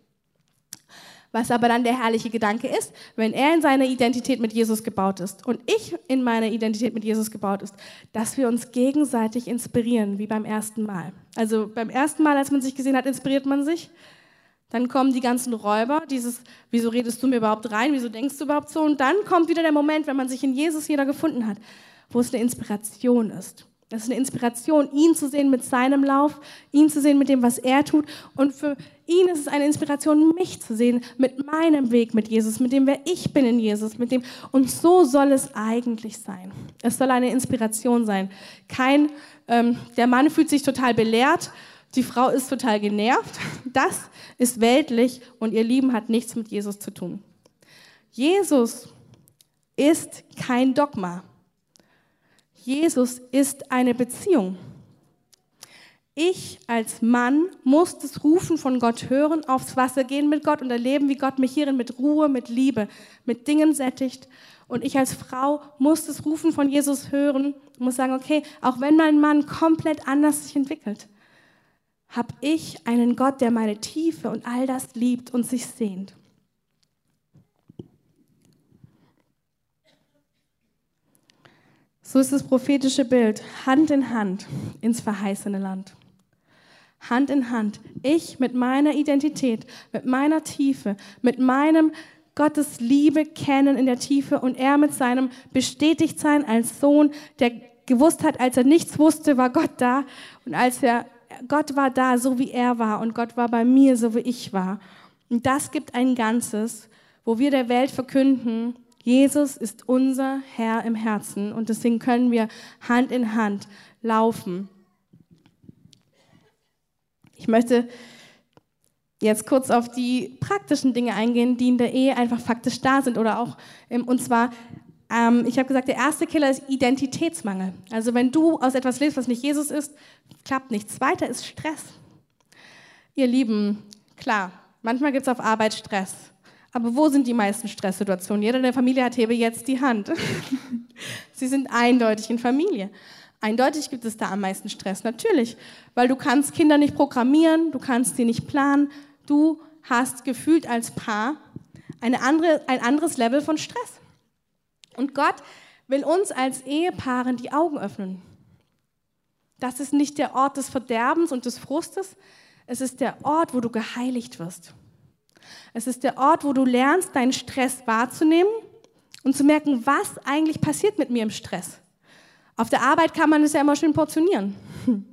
Was aber dann der herrliche Gedanke ist, wenn er in seiner Identität mit Jesus gebaut ist und ich in meiner Identität mit Jesus gebaut ist, dass wir uns gegenseitig inspirieren, wie beim ersten Mal. Also beim ersten Mal, als man sich gesehen hat, inspiriert man sich. Dann kommen die ganzen Räuber, dieses, wieso redest du mir überhaupt rein, wieso denkst du überhaupt so? Und dann kommt wieder der Moment, wenn man sich in Jesus jeder gefunden hat, wo es eine Inspiration ist. Das ist eine Inspiration, ihn zu sehen mit seinem Lauf, ihn zu sehen mit dem, was er tut. Und für ihn ist es eine Inspiration, mich zu sehen mit meinem Weg mit Jesus, mit dem, wer ich bin in Jesus, mit dem. Und so soll es eigentlich sein. Es soll eine Inspiration sein. Kein, ähm, der Mann fühlt sich total belehrt, die Frau ist total genervt. Das ist weltlich und ihr Lieben hat nichts mit Jesus zu tun. Jesus ist kein Dogma. Jesus ist eine Beziehung. Ich als Mann muss das Rufen von Gott hören, aufs Wasser gehen mit Gott und erleben, wie Gott mich hierin mit Ruhe, mit Liebe, mit Dingen sättigt. Und ich als Frau muss das Rufen von Jesus hören, muss sagen, okay, auch wenn mein Mann komplett anders sich entwickelt, habe ich einen Gott, der meine Tiefe und all das liebt und sich sehnt. So ist das prophetische Bild, Hand in Hand ins verheißene Land. Hand in Hand. Ich mit meiner Identität, mit meiner Tiefe, mit meinem Gottes Liebe kennen in der Tiefe und er mit seinem Bestätigtsein als Sohn, der gewusst hat, als er nichts wusste, war Gott da und als er Gott war da, so wie er war und Gott war bei mir, so wie ich war. Und das gibt ein Ganzes, wo wir der Welt verkünden, Jesus ist unser Herr im Herzen und deswegen können wir Hand in Hand laufen. Ich möchte jetzt kurz auf die praktischen Dinge eingehen, die in der Ehe einfach faktisch da sind oder auch, und zwar, ähm, ich habe gesagt, der erste Killer ist Identitätsmangel. Also wenn du aus etwas lebst, was nicht Jesus ist, klappt nichts. Zweiter ist Stress. Ihr Lieben, klar, manchmal gibt es auf Arbeit Stress. Aber wo sind die meisten Stresssituationen? Jeder in der Familie hat hebe jetzt die Hand. Sie sind eindeutig in Familie. Eindeutig gibt es da am meisten Stress, natürlich, weil du kannst Kinder nicht programmieren, du kannst sie nicht planen, du hast gefühlt als Paar eine andere, ein anderes Level von Stress. Und Gott will uns als Ehepaaren die Augen öffnen. Das ist nicht der Ort des Verderbens und des Frustes, es ist der Ort, wo du geheiligt wirst. Es ist der Ort, wo du lernst, deinen Stress wahrzunehmen und zu merken, was eigentlich passiert mit mir im Stress. Auf der Arbeit kann man es ja immer schön portionieren.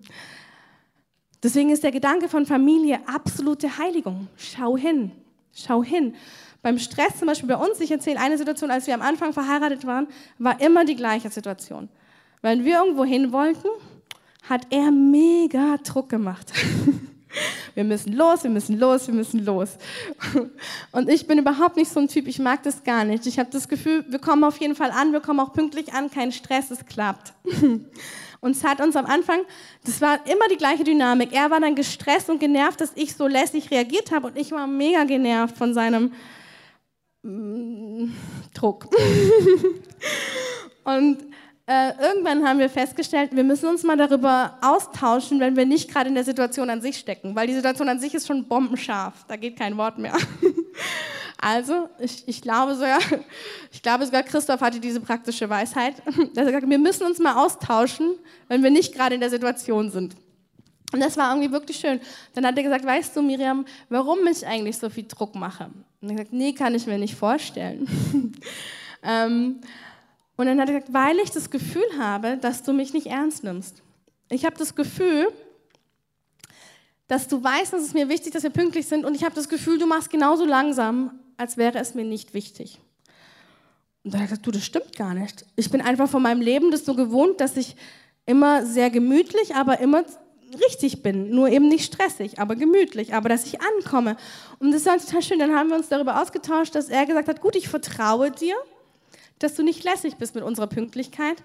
Deswegen ist der Gedanke von Familie absolute Heiligung. Schau hin, schau hin. Beim Stress zum Beispiel bei uns, ich erzähle eine Situation, als wir am Anfang verheiratet waren, war immer die gleiche Situation. Wenn wir irgendwo hin wollten, hat er mega Druck gemacht. Wir müssen los, wir müssen los, wir müssen los. Und ich bin überhaupt nicht so ein Typ, ich mag das gar nicht. Ich habe das Gefühl, wir kommen auf jeden Fall an, wir kommen auch pünktlich an, kein Stress, es klappt. Und es hat uns am Anfang, das war immer die gleiche Dynamik. Er war dann gestresst und genervt, dass ich so lässig reagiert habe und ich war mega genervt von seinem mm, Druck. und äh, irgendwann haben wir festgestellt, wir müssen uns mal darüber austauschen, wenn wir nicht gerade in der Situation an sich stecken, weil die Situation an sich ist schon bombenscharf, da geht kein Wort mehr. Also, ich, ich, glaube sogar, ich glaube sogar, Christoph hatte diese praktische Weisheit, dass er gesagt wir müssen uns mal austauschen, wenn wir nicht gerade in der Situation sind. Und das war irgendwie wirklich schön. Dann hat er gesagt, weißt du, Miriam, warum ich eigentlich so viel Druck mache? Und er hat gesagt, nee, kann ich mir nicht vorstellen. ähm, und dann hat er gesagt, weil ich das Gefühl habe, dass du mich nicht ernst nimmst. Ich habe das Gefühl, dass du weißt, dass es mir wichtig, dass wir pünktlich sind und ich habe das Gefühl, du machst genauso langsam, als wäre es mir nicht wichtig. Und dann hat er gesagt, du, das stimmt gar nicht. Ich bin einfach von meinem Leben das so gewohnt, dass ich immer sehr gemütlich, aber immer richtig bin. Nur eben nicht stressig, aber gemütlich, aber dass ich ankomme. Und das war total schön. Dann haben wir uns darüber ausgetauscht, dass er gesagt hat, gut, ich vertraue dir dass du nicht lässig bist mit unserer Pünktlichkeit.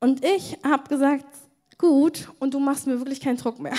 Und ich habe gesagt, gut, und du machst mir wirklich keinen Druck mehr.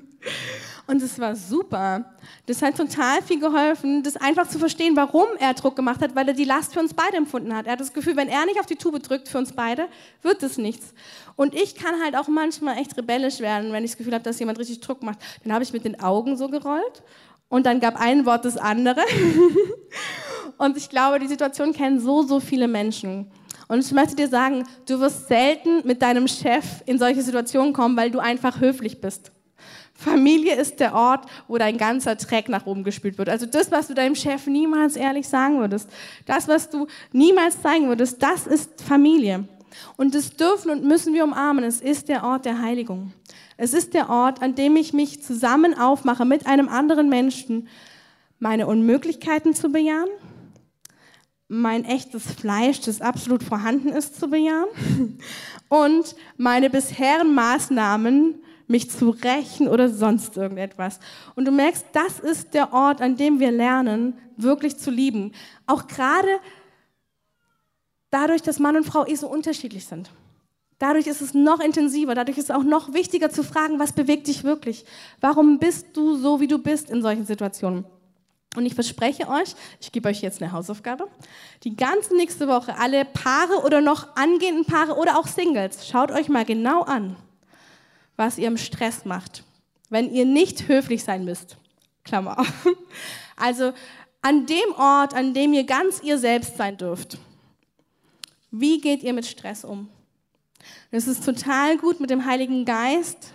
und es war super. Das hat total viel geholfen, das einfach zu verstehen, warum er Druck gemacht hat, weil er die Last für uns beide empfunden hat. Er hat das Gefühl, wenn er nicht auf die Tube drückt für uns beide, wird es nichts. Und ich kann halt auch manchmal echt rebellisch werden, wenn ich das Gefühl habe, dass jemand richtig Druck macht. Dann habe ich mit den Augen so gerollt und dann gab ein Wort das andere. und ich glaube, die Situation kennen so, so viele Menschen. Und ich möchte dir sagen, du wirst selten mit deinem Chef in solche Situationen kommen, weil du einfach höflich bist. Familie ist der Ort, wo dein ganzer Dreck nach oben gespült wird. Also das, was du deinem Chef niemals ehrlich sagen würdest, das, was du niemals zeigen würdest, das ist Familie. Und das dürfen und müssen wir umarmen. Es ist der Ort der Heiligung. Es ist der Ort, an dem ich mich zusammen aufmache mit einem anderen Menschen, meine Unmöglichkeiten zu bejahen, mein echtes Fleisch, das absolut vorhanden ist, zu bejahen und meine bisherigen Maßnahmen, mich zu rächen oder sonst irgendetwas. Und du merkst, das ist der Ort, an dem wir lernen, wirklich zu lieben. Auch gerade dadurch, dass Mann und Frau eh so unterschiedlich sind. Dadurch ist es noch intensiver, dadurch ist es auch noch wichtiger zu fragen, was bewegt dich wirklich? Warum bist du so, wie du bist in solchen Situationen? Und ich verspreche euch, ich gebe euch jetzt eine Hausaufgabe. Die ganze nächste Woche, alle Paare oder noch angehenden Paare oder auch Singles, schaut euch mal genau an, was ihr im Stress macht, wenn ihr nicht höflich sein müsst. Klammer auf. Also an dem Ort, an dem ihr ganz ihr selbst sein dürft. Wie geht ihr mit Stress um? es ist total gut, mit dem Heiligen Geist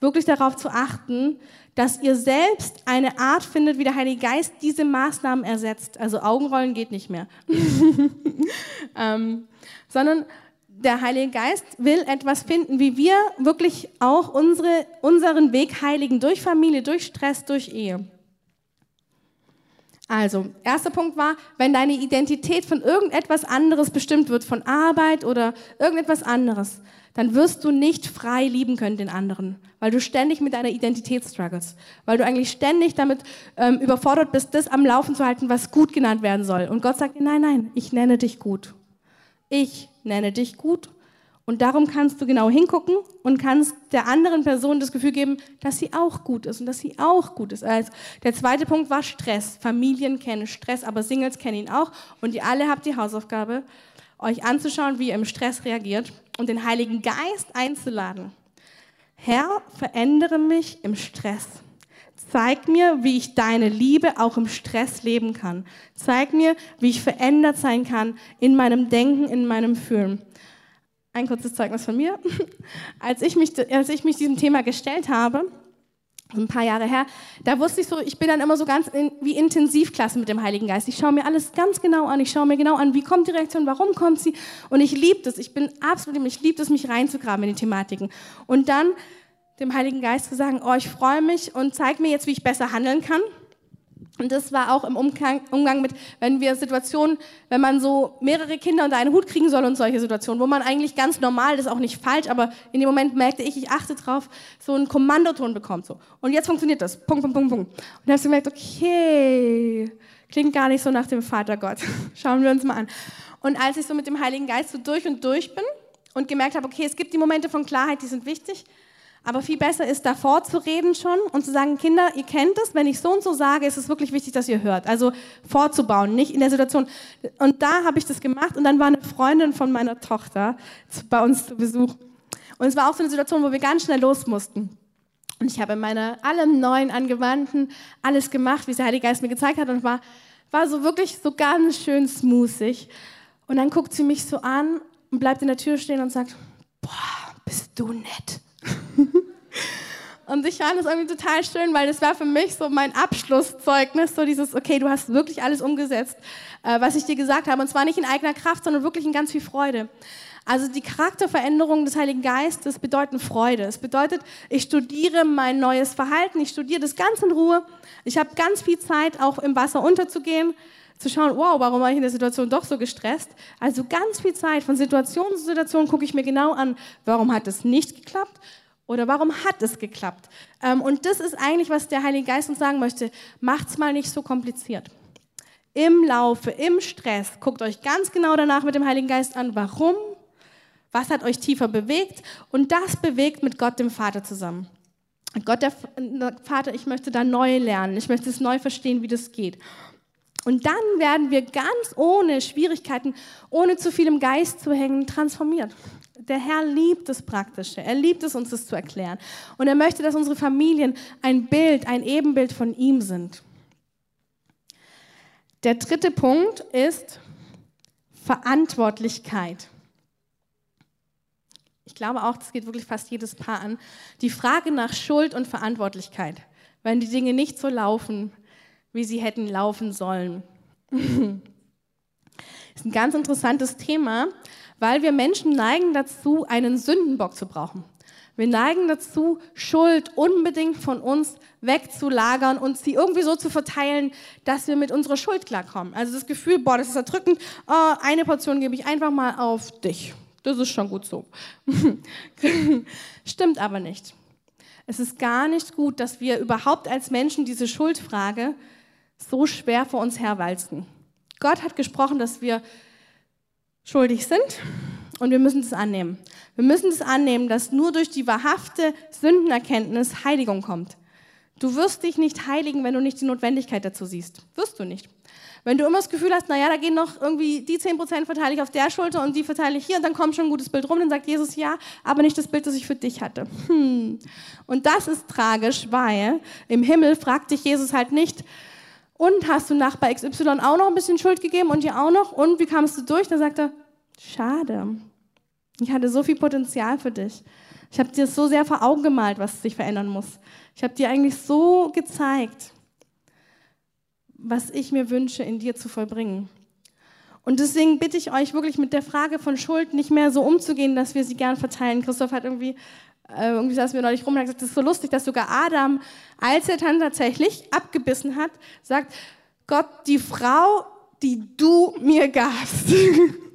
wirklich darauf zu achten, dass ihr selbst eine Art findet, wie der Heilige Geist diese Maßnahmen ersetzt. Also Augenrollen geht nicht mehr. ähm, sondern der Heilige Geist will etwas finden, wie wir wirklich auch unsere, unseren Weg heiligen durch Familie, durch Stress, durch Ehe. Also, erster Punkt war, wenn deine Identität von irgendetwas anderes bestimmt wird, von Arbeit oder irgendetwas anderes, dann wirst du nicht frei lieben können den anderen, weil du ständig mit deiner Identität struggles, weil du eigentlich ständig damit ähm, überfordert bist, das am Laufen zu halten, was gut genannt werden soll. Und Gott sagt, nein, nein, ich nenne dich gut. Ich nenne dich gut und darum kannst du genau hingucken und kannst der anderen Person das Gefühl geben, dass sie auch gut ist und dass sie auch gut ist. Also der zweite Punkt war Stress. Familien kennen Stress, aber Singles kennen ihn auch. Und ihr alle habt die Hausaufgabe, euch anzuschauen, wie ihr im Stress reagiert und den Heiligen Geist einzuladen. Herr, verändere mich im Stress. Zeig mir, wie ich deine Liebe auch im Stress leben kann. Zeig mir, wie ich verändert sein kann in meinem Denken, in meinem Fühlen ein kurzes Zeugnis von mir. Als ich mich, als ich mich diesem Thema gestellt habe, ein paar Jahre her, da wusste ich so, ich bin dann immer so ganz in, wie Intensivklasse mit dem Heiligen Geist. Ich schaue mir alles ganz genau an. Ich schaue mir genau an, wie kommt die Reaktion, warum kommt sie. Und ich liebe das. Ich bin absolut, ich liebe es, mich reinzugraben in die Thematiken. Und dann dem Heiligen Geist zu sagen, oh, ich freue mich und zeig mir jetzt, wie ich besser handeln kann. Und das war auch im Umgang, Umgang mit, wenn wir Situationen, wenn man so mehrere Kinder unter einen Hut kriegen soll und solche Situationen, wo man eigentlich ganz normal, das ist auch nicht falsch, aber in dem Moment merkte ich, ich achte drauf, so einen Kommandoton bekommt so. Und jetzt funktioniert das. Punkt, Punkt, Punkt, Punkt. Und dann hast du gemerkt, okay, klingt gar nicht so nach dem Vater Gott. Schauen wir uns mal an. Und als ich so mit dem Heiligen Geist so durch und durch bin und gemerkt habe, okay, es gibt die Momente von Klarheit, die sind wichtig, aber viel besser ist, davor zu reden schon und zu sagen, Kinder, ihr kennt es, wenn ich so und so sage, ist es wirklich wichtig, dass ihr hört. Also vorzubauen, nicht in der Situation. Und da habe ich das gemacht und dann war eine Freundin von meiner Tochter bei uns zu Besuch. Und es war auch so eine Situation, wo wir ganz schnell los mussten. Und ich habe in meiner allem neuen Angewandten alles gemacht, wie es der Heilige Geist mir gezeigt hat und war, war so wirklich so ganz schön smoothig. Und dann guckt sie mich so an und bleibt in der Tür stehen und sagt, boah, bist du nett. Und ich fand das irgendwie total schön, weil das war für mich so mein Abschlusszeugnis, so dieses, okay, du hast wirklich alles umgesetzt, äh, was ich dir gesagt habe. Und zwar nicht in eigener Kraft, sondern wirklich in ganz viel Freude. Also die Charakterveränderungen des Heiligen Geistes bedeuten Freude. Es bedeutet, ich studiere mein neues Verhalten, ich studiere das ganz in Ruhe. Ich habe ganz viel Zeit, auch im Wasser unterzugehen, zu schauen, wow, warum war ich in der Situation doch so gestresst? Also ganz viel Zeit, von Situation zu Situation gucke ich mir genau an, warum hat es nicht geklappt oder warum hat es geklappt? Ähm, und das ist eigentlich, was der Heilige Geist uns sagen möchte. Macht's mal nicht so kompliziert. Im Laufe, im Stress, guckt euch ganz genau danach mit dem Heiligen Geist an, warum, was hat euch tiefer bewegt und das bewegt mit Gott, dem Vater, zusammen. Gott, der Vater, ich möchte da neu lernen, ich möchte es neu verstehen, wie das geht. Und dann werden wir ganz ohne Schwierigkeiten, ohne zu viel im Geist zu hängen, transformiert. Der Herr liebt das Praktische. Er liebt es, uns das zu erklären. Und er möchte, dass unsere Familien ein Bild, ein Ebenbild von ihm sind. Der dritte Punkt ist Verantwortlichkeit. Ich glaube auch, das geht wirklich fast jedes Paar an. Die Frage nach Schuld und Verantwortlichkeit, wenn die Dinge nicht so laufen, wie sie hätten laufen sollen. das ist ein ganz interessantes Thema, weil wir Menschen neigen dazu, einen Sündenbock zu brauchen. Wir neigen dazu, Schuld unbedingt von uns wegzulagern und sie irgendwie so zu verteilen, dass wir mit unserer Schuld klarkommen. Also das Gefühl, boah, das ist erdrückend, oh, eine Portion gebe ich einfach mal auf dich. Das ist schon gut so. Stimmt aber nicht. Es ist gar nicht gut, dass wir überhaupt als Menschen diese Schuldfrage so schwer vor uns herwalzen. Gott hat gesprochen, dass wir schuldig sind und wir müssen es annehmen. Wir müssen es annehmen, dass nur durch die wahrhafte Sündenerkenntnis Heiligung kommt. Du wirst dich nicht heiligen, wenn du nicht die Notwendigkeit dazu siehst. Wirst du nicht. Wenn du immer das Gefühl hast, naja, da gehen noch irgendwie die 10% verteile ich auf der Schulter und die verteile ich hier und dann kommt schon ein gutes Bild rum, dann sagt Jesus ja, aber nicht das Bild, das ich für dich hatte. Hm. Und das ist tragisch, weil im Himmel fragt dich Jesus halt nicht, und hast du Nachbar XY auch noch ein bisschen Schuld gegeben und dir auch noch? Und wie kamst du durch? Dann sagt er, schade. Ich hatte so viel Potenzial für dich. Ich habe dir so sehr vor Augen gemalt, was sich verändern muss. Ich habe dir eigentlich so gezeigt, was ich mir wünsche, in dir zu vollbringen. Und deswegen bitte ich euch wirklich mit der Frage von Schuld nicht mehr so umzugehen, dass wir sie gern verteilen. Christoph hat irgendwie äh, irgendwie saßen wir neulich rum und hat gesagt, das ist so lustig, dass sogar Adam, als er dann tatsächlich abgebissen hat, sagt, Gott, die Frau, die du mir gabst.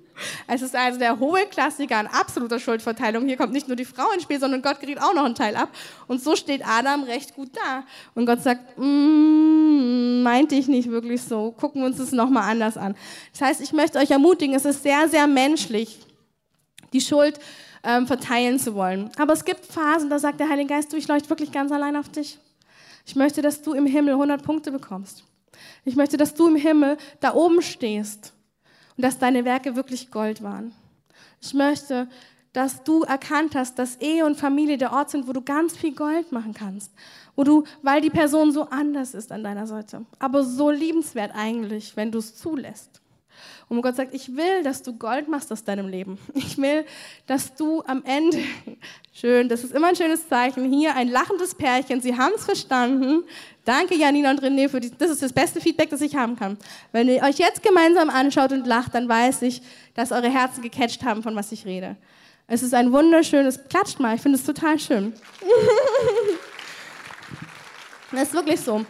Es ist also der hohe Klassiker an absoluter Schuldverteilung. Hier kommt nicht nur die Frau ins Spiel, sondern Gott kriegt auch noch einen Teil ab. Und so steht Adam recht gut da. Und Gott sagt, mm, meinte ich nicht wirklich so. Gucken wir uns das nochmal anders an. Das heißt, ich möchte euch ermutigen, es ist sehr, sehr menschlich, die Schuld ähm, verteilen zu wollen. Aber es gibt Phasen, da sagt der Heilige Geist, du, ich leuchte wirklich ganz allein auf dich. Ich möchte, dass du im Himmel 100 Punkte bekommst. Ich möchte, dass du im Himmel da oben stehst und dass deine Werke wirklich Gold waren. Ich möchte, dass du erkannt hast, dass Ehe und Familie der Ort sind, wo du ganz viel Gold machen kannst. Wo du, weil die Person so anders ist an deiner Seite, aber so liebenswert eigentlich, wenn du es zulässt. Und Gott sagt, ich will, dass du Gold machst aus deinem Leben. Ich will, dass du am Ende, schön, das ist immer ein schönes Zeichen, hier ein lachendes Pärchen, sie haben es verstanden. Danke Janina und René für die, das ist das beste Feedback, das ich haben kann. Wenn ihr euch jetzt gemeinsam anschaut und lacht, dann weiß ich, dass eure Herzen gecatcht haben, von was ich rede. Es ist ein wunderschönes, klatscht mal, ich finde es total schön. das ist wirklich so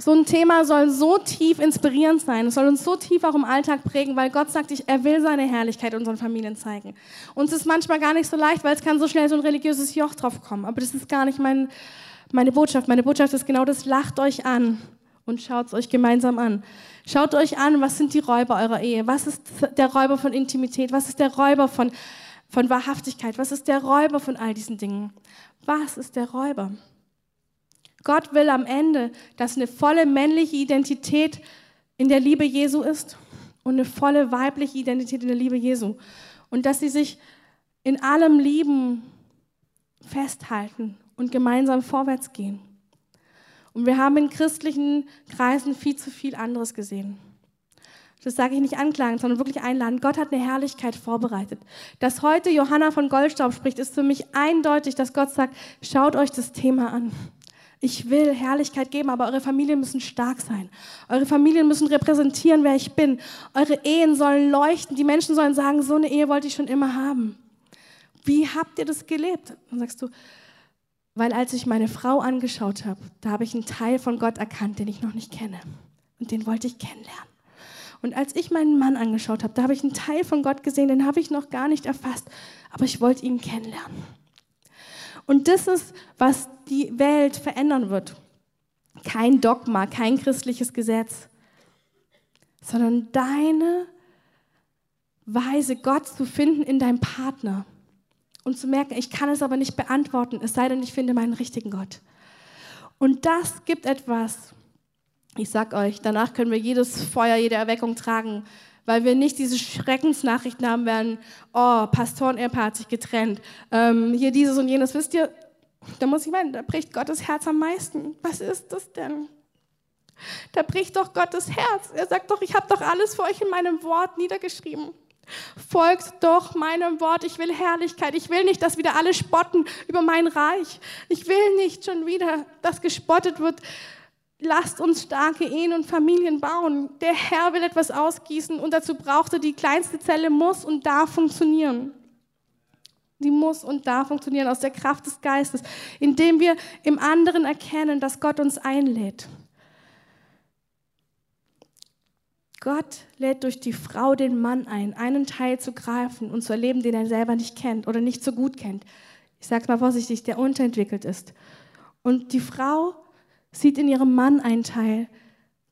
so ein Thema soll so tief inspirierend sein, es soll uns so tief auch im Alltag prägen, weil Gott sagt, er will seine Herrlichkeit unseren Familien zeigen. Uns ist manchmal gar nicht so leicht, weil es kann so schnell so ein religiöses Joch drauf kommen. Aber das ist gar nicht mein, meine Botschaft. Meine Botschaft ist genau das, lacht euch an und schaut es euch gemeinsam an. Schaut euch an, was sind die Räuber eurer Ehe? Was ist der Räuber von Intimität? Was ist der Räuber von, von Wahrhaftigkeit? Was ist der Räuber von all diesen Dingen? Was ist der Räuber? Gott will am Ende, dass eine volle männliche Identität in der Liebe Jesu ist und eine volle weibliche Identität in der Liebe Jesu. Und dass sie sich in allem lieben, festhalten und gemeinsam vorwärts gehen. Und wir haben in christlichen Kreisen viel zu viel anderes gesehen. Das sage ich nicht anklagen, sondern wirklich einladen. Gott hat eine Herrlichkeit vorbereitet. Dass heute Johanna von Goldstaub spricht, ist für mich eindeutig, dass Gott sagt, schaut euch das Thema an. Ich will Herrlichkeit geben, aber eure Familien müssen stark sein. Eure Familien müssen repräsentieren, wer ich bin. Eure Ehen sollen leuchten. Die Menschen sollen sagen, so eine Ehe wollte ich schon immer haben. Wie habt ihr das gelebt? Dann sagst du, weil als ich meine Frau angeschaut habe, da habe ich einen Teil von Gott erkannt, den ich noch nicht kenne. Und den wollte ich kennenlernen. Und als ich meinen Mann angeschaut habe, da habe ich einen Teil von Gott gesehen, den habe ich noch gar nicht erfasst, aber ich wollte ihn kennenlernen. Und das ist, was die Welt verändern wird. Kein Dogma, kein christliches Gesetz, sondern deine Weise, Gott zu finden in deinem Partner und zu merken, ich kann es aber nicht beantworten, es sei denn, ich finde meinen richtigen Gott. Und das gibt etwas. Ich sag euch, danach können wir jedes Feuer, jede Erweckung tragen, weil wir nicht diese Schreckensnachrichten haben werden, oh, Pastoren-Ehepaar hat sich getrennt, ähm, hier dieses und jenes. Wisst ihr, da muss ich meinen, da bricht Gottes Herz am meisten. Was ist das denn? Da bricht doch Gottes Herz. Er sagt doch, ich habe doch alles für euch in meinem Wort niedergeschrieben. Folgt doch meinem Wort. Ich will Herrlichkeit. Ich will nicht, dass wieder alle spotten über mein Reich. Ich will nicht schon wieder, dass gespottet wird. Lasst uns starke Ehen und Familien bauen. Der Herr will etwas ausgießen und dazu braucht er die kleinste Zelle muss und darf funktionieren die muss und darf funktionieren aus der Kraft des Geistes, indem wir im anderen erkennen, dass Gott uns einlädt. Gott lädt durch die Frau den Mann ein, einen Teil zu greifen und zu erleben, den er selber nicht kennt oder nicht so gut kennt. Ich sage mal vorsichtig, der unterentwickelt ist. Und die Frau sieht in ihrem Mann einen Teil,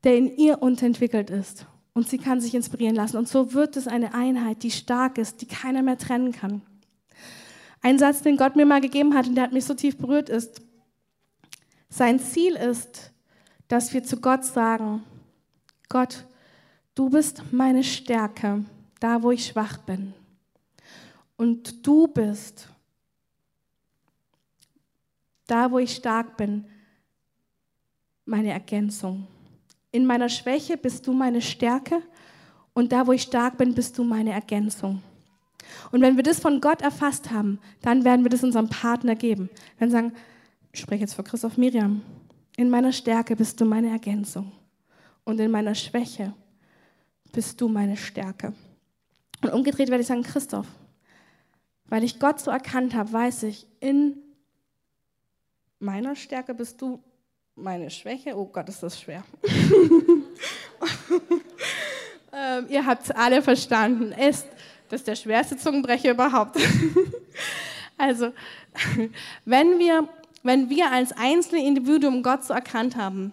der in ihr unterentwickelt ist. Und sie kann sich inspirieren lassen. Und so wird es eine Einheit, die stark ist, die keiner mehr trennen kann. Ein Satz, den Gott mir mal gegeben hat und der hat mich so tief berührt, ist, sein Ziel ist, dass wir zu Gott sagen, Gott, du bist meine Stärke, da wo ich schwach bin. Und du bist da, wo ich stark bin, meine Ergänzung. In meiner Schwäche bist du meine Stärke und da, wo ich stark bin, bist du meine Ergänzung. Und wenn wir das von Gott erfasst haben, dann werden wir das unserem Partner geben. Wir sagen, ich spreche jetzt für Christoph Miriam, in meiner Stärke bist du meine Ergänzung und in meiner Schwäche bist du meine Stärke. Und umgedreht werde ich sagen, Christoph, weil ich Gott so erkannt habe, weiß ich, in meiner Stärke bist du meine Schwäche. Oh Gott, ist das schwer. ähm, ihr habt es alle verstanden. Ist das ist der schwerste Zungenbrecher überhaupt. also, wenn wir, wenn wir als einzelne Individuum Gott so erkannt haben,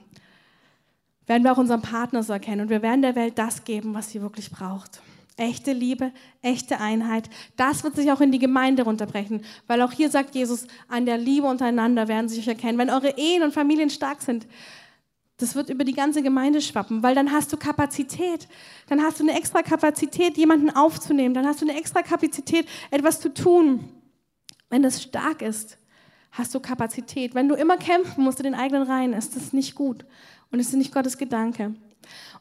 werden wir auch unseren Partner so erkennen und wir werden der Welt das geben, was sie wirklich braucht. Echte Liebe, echte Einheit. Das wird sich auch in die Gemeinde runterbrechen, weil auch hier sagt Jesus, an der Liebe untereinander werden sie sich erkennen. Wenn eure Ehen und Familien stark sind, das wird über die ganze Gemeinde schwappen, weil dann hast du Kapazität. Dann hast du eine extra Kapazität, jemanden aufzunehmen. Dann hast du eine extra Kapazität, etwas zu tun. Wenn das stark ist, hast du Kapazität. Wenn du immer kämpfen musst in den eigenen Reihen, ist das nicht gut. Und es ist nicht Gottes Gedanke.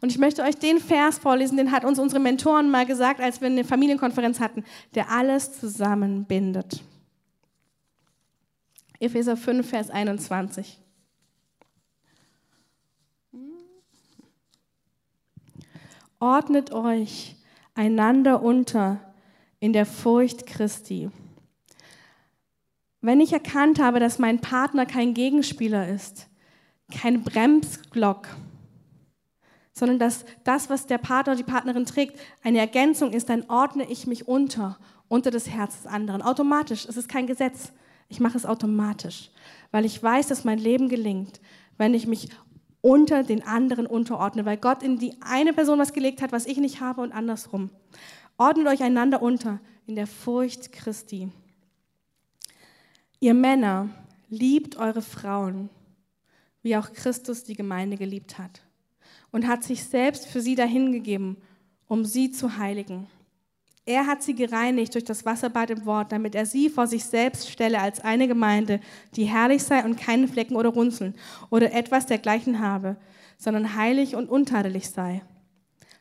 Und ich möchte euch den Vers vorlesen, den hat uns unsere Mentoren mal gesagt, als wir eine Familienkonferenz hatten, der alles zusammenbindet. Epheser 5, Vers 21. Ordnet euch einander unter in der Furcht Christi. Wenn ich erkannt habe, dass mein Partner kein Gegenspieler ist, kein Bremsglock, sondern dass das, was der Partner oder die Partnerin trägt, eine Ergänzung ist, dann ordne ich mich unter, unter das Herz des anderen. Automatisch, es ist kein Gesetz. Ich mache es automatisch, weil ich weiß, dass mein Leben gelingt, wenn ich mich unter den anderen unterordne, weil Gott in die eine Person was gelegt hat, was ich nicht habe und andersrum. Ordnet euch einander unter in der Furcht Christi. Ihr Männer, liebt eure Frauen, wie auch Christus die Gemeinde geliebt hat und hat sich selbst für sie dahingegeben, um sie zu heiligen. Er hat sie gereinigt durch das Wasserbad im Wort, damit er sie vor sich selbst stelle als eine Gemeinde, die herrlich sei und keine Flecken oder Runzeln oder etwas dergleichen habe, sondern heilig und untadelig sei.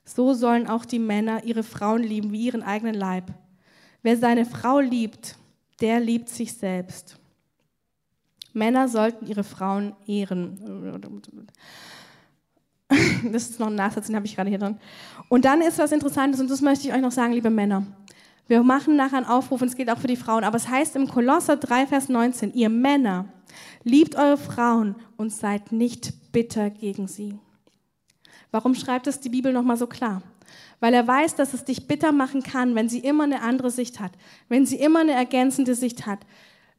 So sollen auch die Männer ihre Frauen lieben wie ihren eigenen Leib. Wer seine Frau liebt, der liebt sich selbst. Männer sollten ihre Frauen ehren. Das ist noch ein Nachsatz, den habe ich gerade hier dran. Und dann ist was Interessantes, und das möchte ich euch noch sagen, liebe Männer. Wir machen nachher einen Aufruf, und es geht auch für die Frauen, aber es heißt im Kolosser 3, Vers 19, ihr Männer, liebt eure Frauen und seid nicht bitter gegen sie. Warum schreibt es die Bibel nochmal so klar? Weil er weiß, dass es dich bitter machen kann, wenn sie immer eine andere Sicht hat, wenn sie immer eine ergänzende Sicht hat,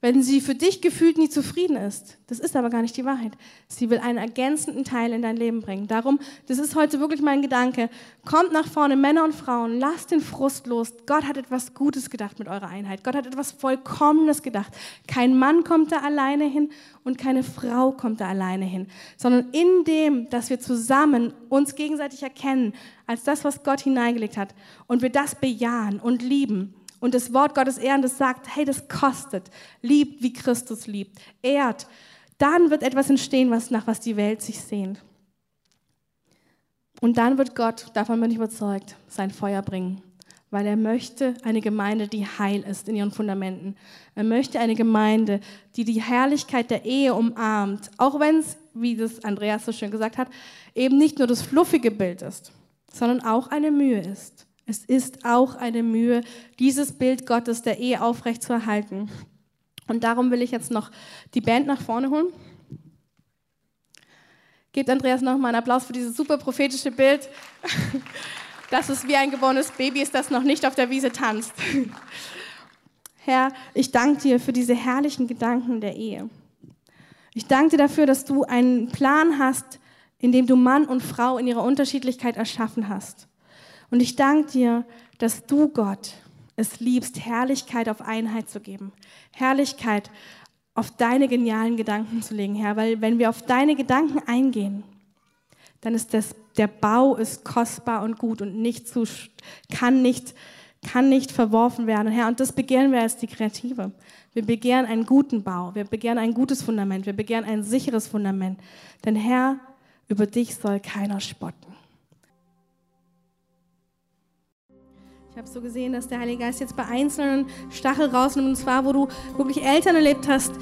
wenn sie für dich gefühlt nie zufrieden ist. Das ist aber gar nicht die Wahrheit. Sie will einen ergänzenden Teil in dein Leben bringen. Darum, das ist heute wirklich mein Gedanke. Kommt nach vorne, Männer und Frauen, lasst den Frust los. Gott hat etwas Gutes gedacht mit eurer Einheit. Gott hat etwas Vollkommenes gedacht. Kein Mann kommt da alleine hin und keine Frau kommt da alleine hin, sondern in dem, dass wir zusammen uns gegenseitig erkennen als das, was Gott hineingelegt hat und wir das bejahen und lieben und das Wort Gottes ehren, das sagt, hey, das kostet. Liebt, wie Christus liebt. Ehrt. Dann wird etwas entstehen, was, nach was die Welt sich sehnt. Und dann wird Gott, davon bin ich überzeugt, sein Feuer bringen. Weil er möchte eine Gemeinde, die heil ist in ihren Fundamenten. Er möchte eine Gemeinde, die die Herrlichkeit der Ehe umarmt. Auch wenn es, wie das Andreas so schön gesagt hat, eben nicht nur das fluffige Bild ist, sondern auch eine Mühe ist. Es ist auch eine Mühe, dieses Bild Gottes der Ehe aufrecht zu erhalten. Und darum will ich jetzt noch die Band nach vorne holen. Gebt Andreas noch mal einen Applaus für dieses super prophetische Bild, dass es wie ein geborenes Baby ist, das noch nicht auf der Wiese tanzt. Herr, ich danke dir für diese herrlichen Gedanken der Ehe. Ich danke dir dafür, dass du einen Plan hast, in dem du Mann und Frau in ihrer Unterschiedlichkeit erschaffen hast. Und ich danke dir, dass du, Gott, es liebst, Herrlichkeit auf Einheit zu geben. Herrlichkeit auf deine genialen Gedanken zu legen, Herr. Weil wenn wir auf deine Gedanken eingehen, dann ist das, der Bau ist kostbar und gut und nicht zu, kann nicht, kann nicht verworfen werden, Herr. Und das begehren wir als die Kreative. Wir begehren einen guten Bau. Wir begehren ein gutes Fundament. Wir begehren ein sicheres Fundament. Denn Herr, über dich soll keiner spotten. Ich habe so gesehen, dass der Heilige Geist jetzt bei einzelnen Stachel rausnimmt, und zwar, wo du wirklich Eltern erlebt hast,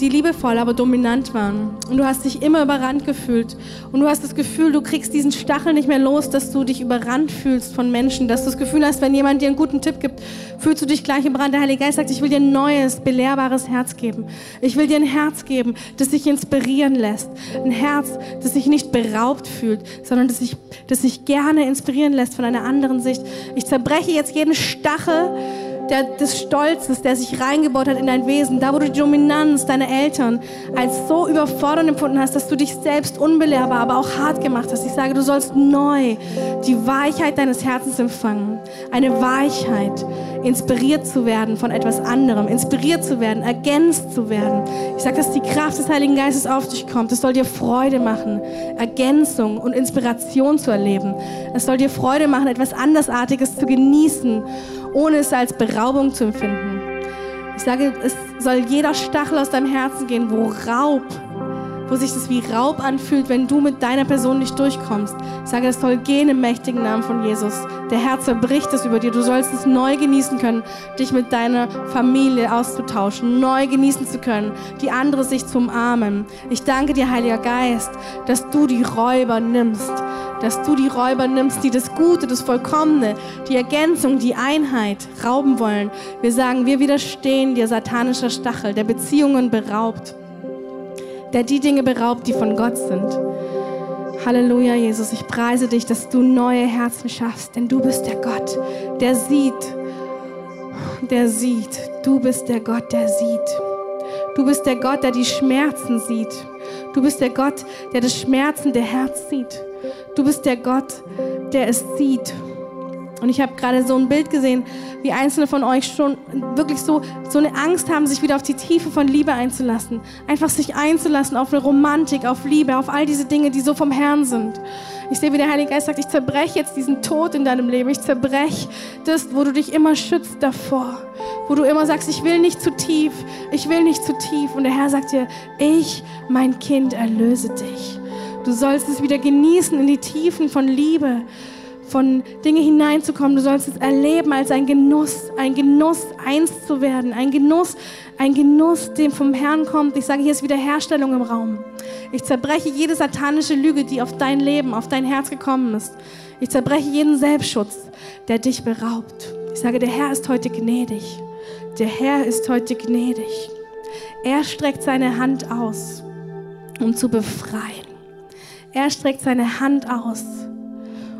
die liebevoll, aber dominant waren. Und du hast dich immer überrannt gefühlt. Und du hast das Gefühl, du kriegst diesen Stachel nicht mehr los, dass du dich überrannt fühlst von Menschen. Dass du das Gefühl hast, wenn jemand dir einen guten Tipp gibt, fühlst du dich gleich überrannt. Der Heilige Geist sagt, ich will dir ein neues, belehrbares Herz geben. Ich will dir ein Herz geben, das sich inspirieren lässt. Ein Herz, das sich nicht beraubt fühlt, sondern das sich, das sich gerne inspirieren lässt von einer anderen Sicht. Ich zerbreche jetzt jeden Stachel, der, des Stolzes, der sich reingebaut hat in dein Wesen, da wo du die Dominanz deiner Eltern als so überfordernd empfunden hast, dass du dich selbst unbelehrbar, aber auch hart gemacht hast. Ich sage, du sollst neu die Weichheit deines Herzens empfangen. Eine Weichheit, inspiriert zu werden von etwas anderem, inspiriert zu werden, ergänzt zu werden. Ich sage, dass die Kraft des Heiligen Geistes auf dich kommt. Es soll dir Freude machen, Ergänzung und Inspiration zu erleben. Es soll dir Freude machen, etwas Andersartiges zu genießen ohne es als Beraubung zu empfinden. Ich sage, es soll jeder Stachel aus deinem Herzen gehen, wo Raub, wo sich das wie Raub anfühlt, wenn du mit deiner Person nicht durchkommst. Ich sage, es soll gehen im mächtigen Namen von Jesus. Der Herr zerbricht es über dir. Du sollst es neu genießen können, dich mit deiner Familie auszutauschen, neu genießen zu können, die andere sich zu umarmen. Ich danke dir, Heiliger Geist, dass du die Räuber nimmst, dass du die Räuber nimmst, die das Gute, das Vollkommene, die Ergänzung, die Einheit rauben wollen. Wir sagen, wir widerstehen dir satanischer Stachel, der Beziehungen beraubt, der die Dinge beraubt, die von Gott sind. Halleluja, Jesus, ich preise dich, dass du neue Herzen schaffst, denn du bist der Gott, der sieht, der sieht. Du bist der Gott, der sieht. Du bist der Gott, der die Schmerzen sieht. Du bist der Gott, der das schmerzende Herz sieht. Du bist der Gott, der es sieht. Und ich habe gerade so ein Bild gesehen, wie einzelne von euch schon wirklich so, so eine Angst haben, sich wieder auf die Tiefe von Liebe einzulassen. Einfach sich einzulassen auf eine Romantik, auf Liebe, auf all diese Dinge, die so vom Herrn sind. Ich sehe, wie der Heilige Geist sagt, ich zerbreche jetzt diesen Tod in deinem Leben. Ich zerbreche das, wo du dich immer schützt davor. Wo du immer sagst, ich will nicht zu tief, ich will nicht zu tief. Und der Herr sagt dir, ich, mein Kind, erlöse dich. Du sollst es wieder genießen in die Tiefen von Liebe, von Dinge hineinzukommen. Du sollst es erleben als ein Genuss, ein Genuss, eins zu werden, ein Genuss, ein Genuss, dem vom Herrn kommt. Ich sage, hier ist Wiederherstellung im Raum. Ich zerbreche jede satanische Lüge, die auf dein Leben, auf dein Herz gekommen ist. Ich zerbreche jeden Selbstschutz, der dich beraubt. Ich sage, der Herr ist heute gnädig. Der Herr ist heute gnädig. Er streckt seine Hand aus, um zu befreien. Er streckt seine Hand aus,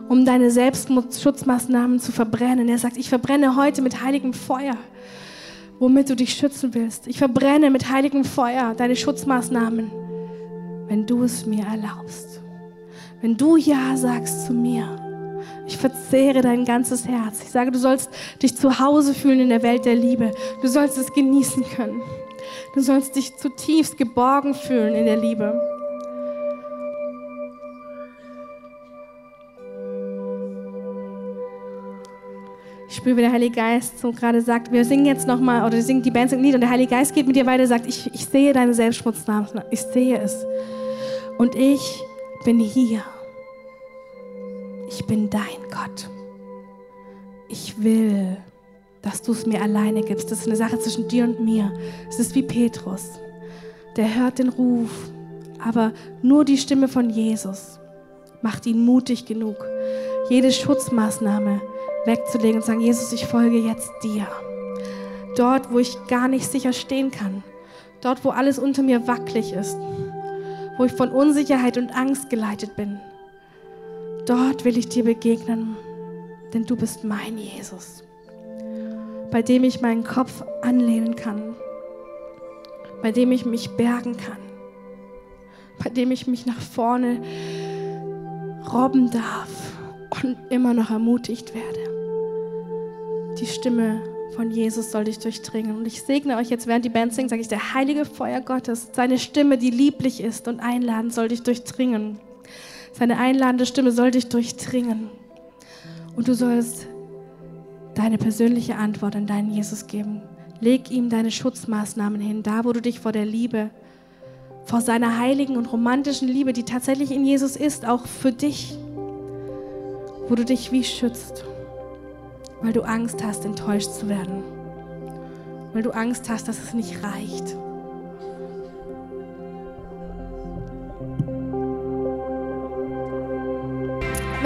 um deine Selbstschutzmaßnahmen zu verbrennen. Er sagt, ich verbrenne heute mit heiligem Feuer, womit du dich schützen willst. Ich verbrenne mit heiligem Feuer deine Schutzmaßnahmen, wenn du es mir erlaubst. Wenn du Ja sagst zu mir. Ich verzehre dein ganzes Herz. Ich sage, du sollst dich zu Hause fühlen in der Welt der Liebe. Du sollst es genießen können. Du sollst dich zutiefst geborgen fühlen in der Liebe. Ich spüre, wie der Heilige Geist so gerade sagt, wir singen jetzt nochmal, oder singen die Band singt Lied und der Heilige Geist geht mit dir weiter und sagt, ich, ich sehe deine Selbstschmutznamen, ich sehe es. Und ich bin hier. Ich bin dein Gott. Ich will, dass du es mir alleine gibst. Das ist eine Sache zwischen dir und mir. Es ist wie Petrus. Der hört den Ruf, aber nur die Stimme von Jesus macht ihn mutig genug. Jede Schutzmaßnahme, wegzulegen und sagen, Jesus, ich folge jetzt dir. Dort, wo ich gar nicht sicher stehen kann. Dort, wo alles unter mir wackelig ist. Wo ich von Unsicherheit und Angst geleitet bin. Dort will ich dir begegnen, denn du bist mein Jesus, bei dem ich meinen Kopf anlehnen kann, bei dem ich mich bergen kann, bei dem ich mich nach vorne robben darf und immer noch ermutigt werde. Die Stimme von Jesus soll dich durchdringen. Und ich segne euch jetzt, während die Band singt, sage ich, der heilige Feuer Gottes, seine Stimme, die lieblich ist und einladend, soll dich durchdringen. Seine einladende Stimme soll dich durchdringen. Und du sollst deine persönliche Antwort an deinen Jesus geben. Leg ihm deine Schutzmaßnahmen hin, da wo du dich vor der Liebe, vor seiner heiligen und romantischen Liebe, die tatsächlich in Jesus ist, auch für dich, wo du dich wie schützt weil du Angst hast, enttäuscht zu werden. Weil du Angst hast, dass es nicht reicht.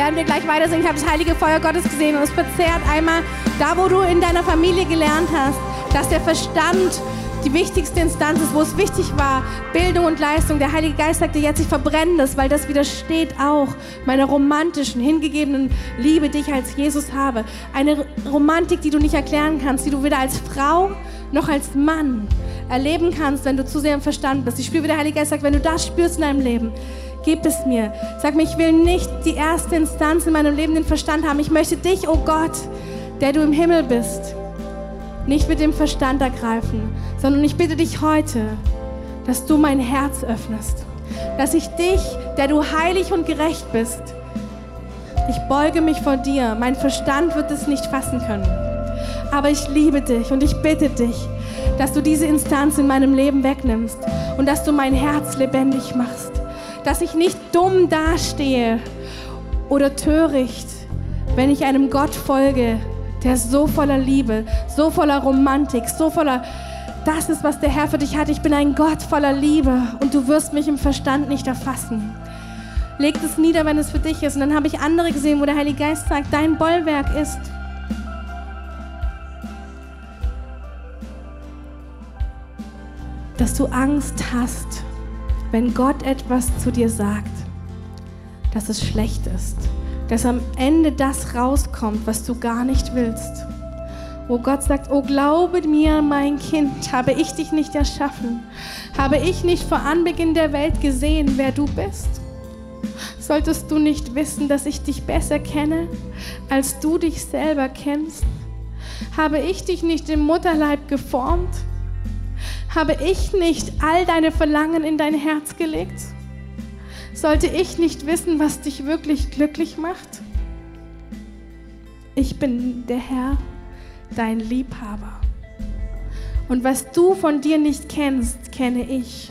werden wir gleich weiter singen. Ich habe das heilige Feuer Gottes gesehen und es verzehrt einmal da, wo du in deiner Familie gelernt hast, dass der Verstand die wichtigste Instanz ist, wo es wichtig war, Bildung und Leistung. Der Heilige Geist sagte jetzt, ich verbrenne das, weil das widersteht auch meiner romantischen, hingegebenen Liebe, die ich als Jesus habe. Eine Romantik, die du nicht erklären kannst, die du weder als Frau noch als Mann erleben kannst, wenn du zu sehr im Verstand bist. Ich spüre, wie der Heilige Geist sagt, wenn du das spürst in deinem Leben, gib es mir. Sag mir, ich will nicht die erste Instanz in meinem Leben den Verstand haben. Ich möchte dich, oh Gott, der du im Himmel bist, nicht mit dem Verstand ergreifen, sondern ich bitte dich heute, dass du mein Herz öffnest. Dass ich dich, der du heilig und gerecht bist, ich beuge mich vor dir. Mein Verstand wird es nicht fassen können. Aber ich liebe dich und ich bitte dich, dass du diese Instanz in meinem Leben wegnimmst und dass du mein Herz lebendig machst dass ich nicht dumm dastehe oder töricht, wenn ich einem Gott folge, der so voller Liebe, so voller Romantik, so voller, das ist, was der Herr für dich hat. Ich bin ein Gott voller Liebe und du wirst mich im Verstand nicht erfassen. Leg es nieder, wenn es für dich ist. Und dann habe ich andere gesehen, wo der Heilige Geist sagt, dein Bollwerk ist. dass du Angst hast wenn Gott etwas zu dir sagt, dass es schlecht ist, dass am Ende das rauskommt, was du gar nicht willst. Wo Gott sagt, oh glaube mir, mein Kind, habe ich dich nicht erschaffen? Habe ich nicht vor Anbeginn der Welt gesehen, wer du bist? Solltest du nicht wissen, dass ich dich besser kenne, als du dich selber kennst? Habe ich dich nicht im Mutterleib geformt? Habe ich nicht all deine Verlangen in dein Herz gelegt? Sollte ich nicht wissen, was dich wirklich glücklich macht? Ich bin der Herr, dein Liebhaber. Und was du von dir nicht kennst, kenne ich.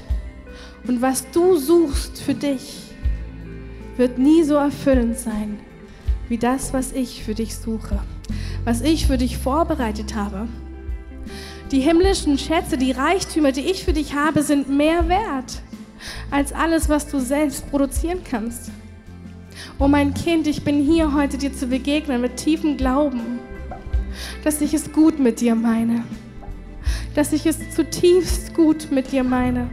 Und was du suchst für dich, wird nie so erfüllend sein wie das, was ich für dich suche, was ich für dich vorbereitet habe. Die himmlischen Schätze, die Reichtümer, die ich für dich habe, sind mehr wert als alles, was du selbst produzieren kannst. Oh mein Kind, ich bin hier heute dir zu begegnen mit tiefem Glauben, dass ich es gut mit dir meine, dass ich es zutiefst gut mit dir meine.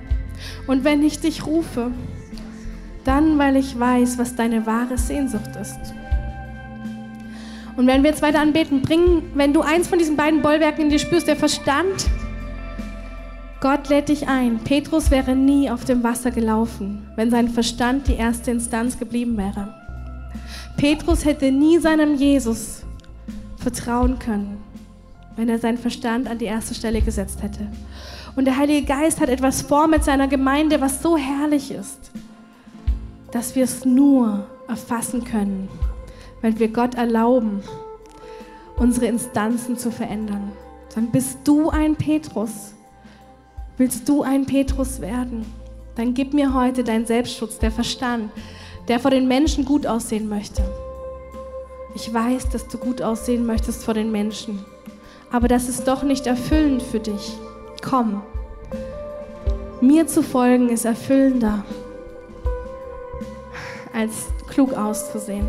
Und wenn ich dich rufe, dann weil ich weiß, was deine wahre Sehnsucht ist. Und wenn wir jetzt weiter anbeten, bringen, wenn du eins von diesen beiden Bollwerken in dir spürst, der Verstand, Gott lädt dich ein. Petrus wäre nie auf dem Wasser gelaufen, wenn sein Verstand die erste Instanz geblieben wäre. Petrus hätte nie seinem Jesus vertrauen können, wenn er seinen Verstand an die erste Stelle gesetzt hätte. Und der Heilige Geist hat etwas vor mit seiner Gemeinde, was so herrlich ist, dass wir es nur erfassen können, wenn wir Gott erlauben, unsere Instanzen zu verändern. Dann bist du ein Petrus. Willst du ein Petrus werden? Dann gib mir heute deinen Selbstschutz, der Verstand, der vor den Menschen gut aussehen möchte. Ich weiß, dass du gut aussehen möchtest vor den Menschen, aber das ist doch nicht erfüllend für dich. Komm, mir zu folgen ist erfüllender, als klug auszusehen.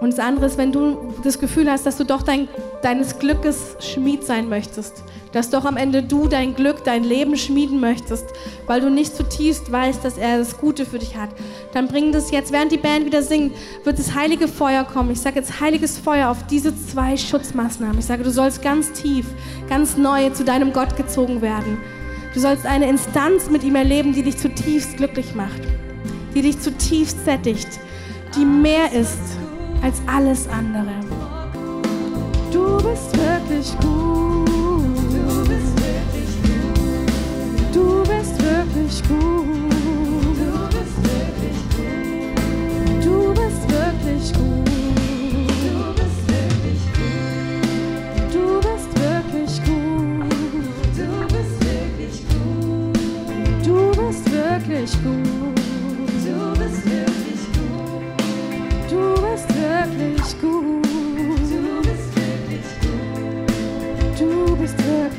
Und das andere ist, wenn du das Gefühl hast, dass du doch dein, deines Glückes Schmied sein möchtest, dass doch am Ende du dein Glück, dein Leben schmieden möchtest, weil du nicht zutiefst weißt, dass er das Gute für dich hat, dann bring das jetzt, während die Band wieder singt, wird das heilige Feuer kommen. Ich sage jetzt heiliges Feuer auf diese zwei Schutzmaßnahmen. Ich sage, du sollst ganz tief, ganz neu zu deinem Gott gezogen werden. Du sollst eine Instanz mit ihm erleben, die dich zutiefst glücklich macht, die dich zutiefst sättigt, die mehr ist als alles andere. Du bist wirklich gut.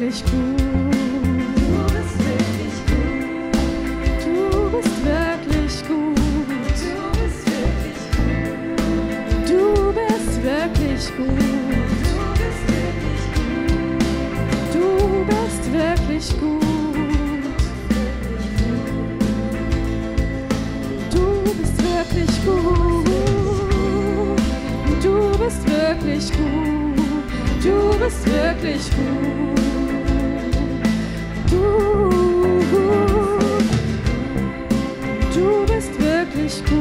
Wirklich gut. Du bist wirklich gut. Du bist wirklich gut. Du bist wirklich gut. Du bist wirklich gut. Du bist wirklich gut. Du bist wirklich gut. Du, du bist wirklich gut.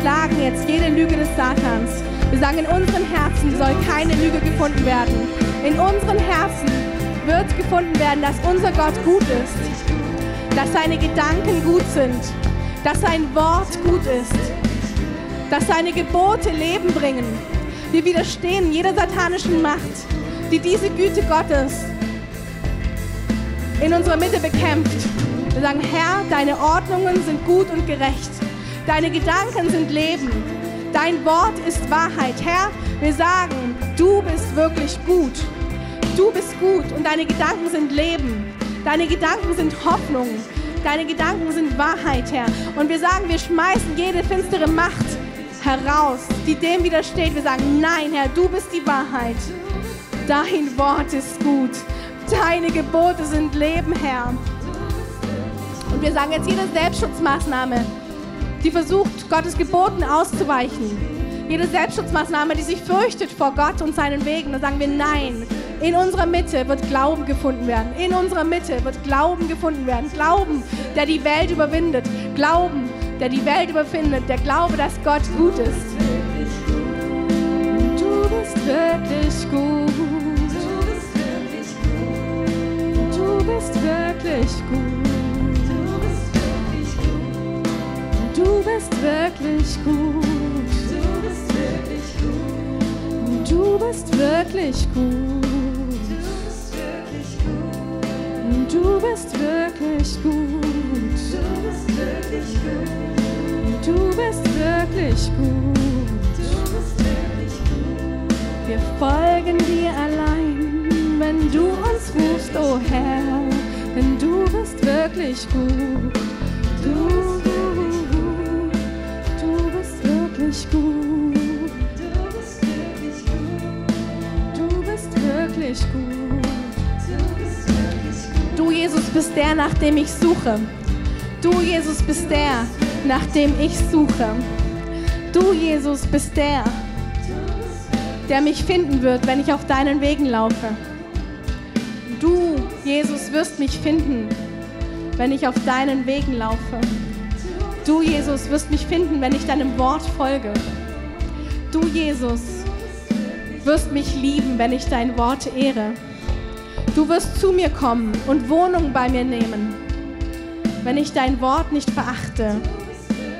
Zerschlagen jetzt jede Lüge des Satans. Wir sagen, in unseren Herzen soll keine Lüge gefunden werden. In unseren Herzen wird gefunden werden, dass unser Gott gut ist, dass seine Gedanken gut sind, dass sein Wort gut ist, dass seine Gebote Leben bringen. Wir widerstehen jeder satanischen Macht, die diese Güte Gottes in unserer Mitte bekämpft. Wir sagen, Herr, deine Ordnungen sind gut und gerecht. Deine Gedanken sind Leben. Dein Wort ist Wahrheit. Herr, wir sagen, du bist wirklich gut. Du bist gut und deine Gedanken sind Leben. Deine Gedanken sind Hoffnung. Deine Gedanken sind Wahrheit, Herr. Und wir sagen, wir schmeißen jede finstere Macht heraus, die dem widersteht. Wir sagen, nein, Herr, du bist die Wahrheit. Dein Wort ist gut. Deine Gebote sind Leben, Herr. Und wir sagen jetzt jede Selbstschutzmaßnahme, die versucht, Gottes Geboten auszuweichen. Jede Selbstschutzmaßnahme, die sich fürchtet vor Gott und seinen Wegen, da sagen wir nein. In unserer Mitte wird Glauben gefunden werden. In unserer Mitte wird Glauben gefunden werden. Glauben, der die Welt überwindet. Glauben, der die Welt überfindet. Der Glaube, dass Gott gut ist. Du bist wirklich gut. Du bist wirklich gut. Du bist wirklich gut. Du bist wirklich gut. Du bist wirklich gut. Du bist wirklich gut. Wir folgen dir allein, wenn du uns rufst, o oh Herr, denn du bist wirklich gut. Du, du wirklich gut. Du bist wirklich gut. Du, Jesus, bist der, nach dem ich suche. Du, Jesus, bist der, nach dem ich suche. Du, Jesus, bist der, der mich finden wird, wenn ich auf deinen Wegen laufe. Du, Jesus, wirst mich finden, wenn ich auf deinen Wegen laufe. Du, Jesus, wirst mich finden, wenn ich deinem Wort folge. Du, Jesus, wirst mich lieben, wenn ich dein Wort ehre. Du wirst zu mir kommen und Wohnung bei mir nehmen. Wenn ich dein Wort nicht verachte,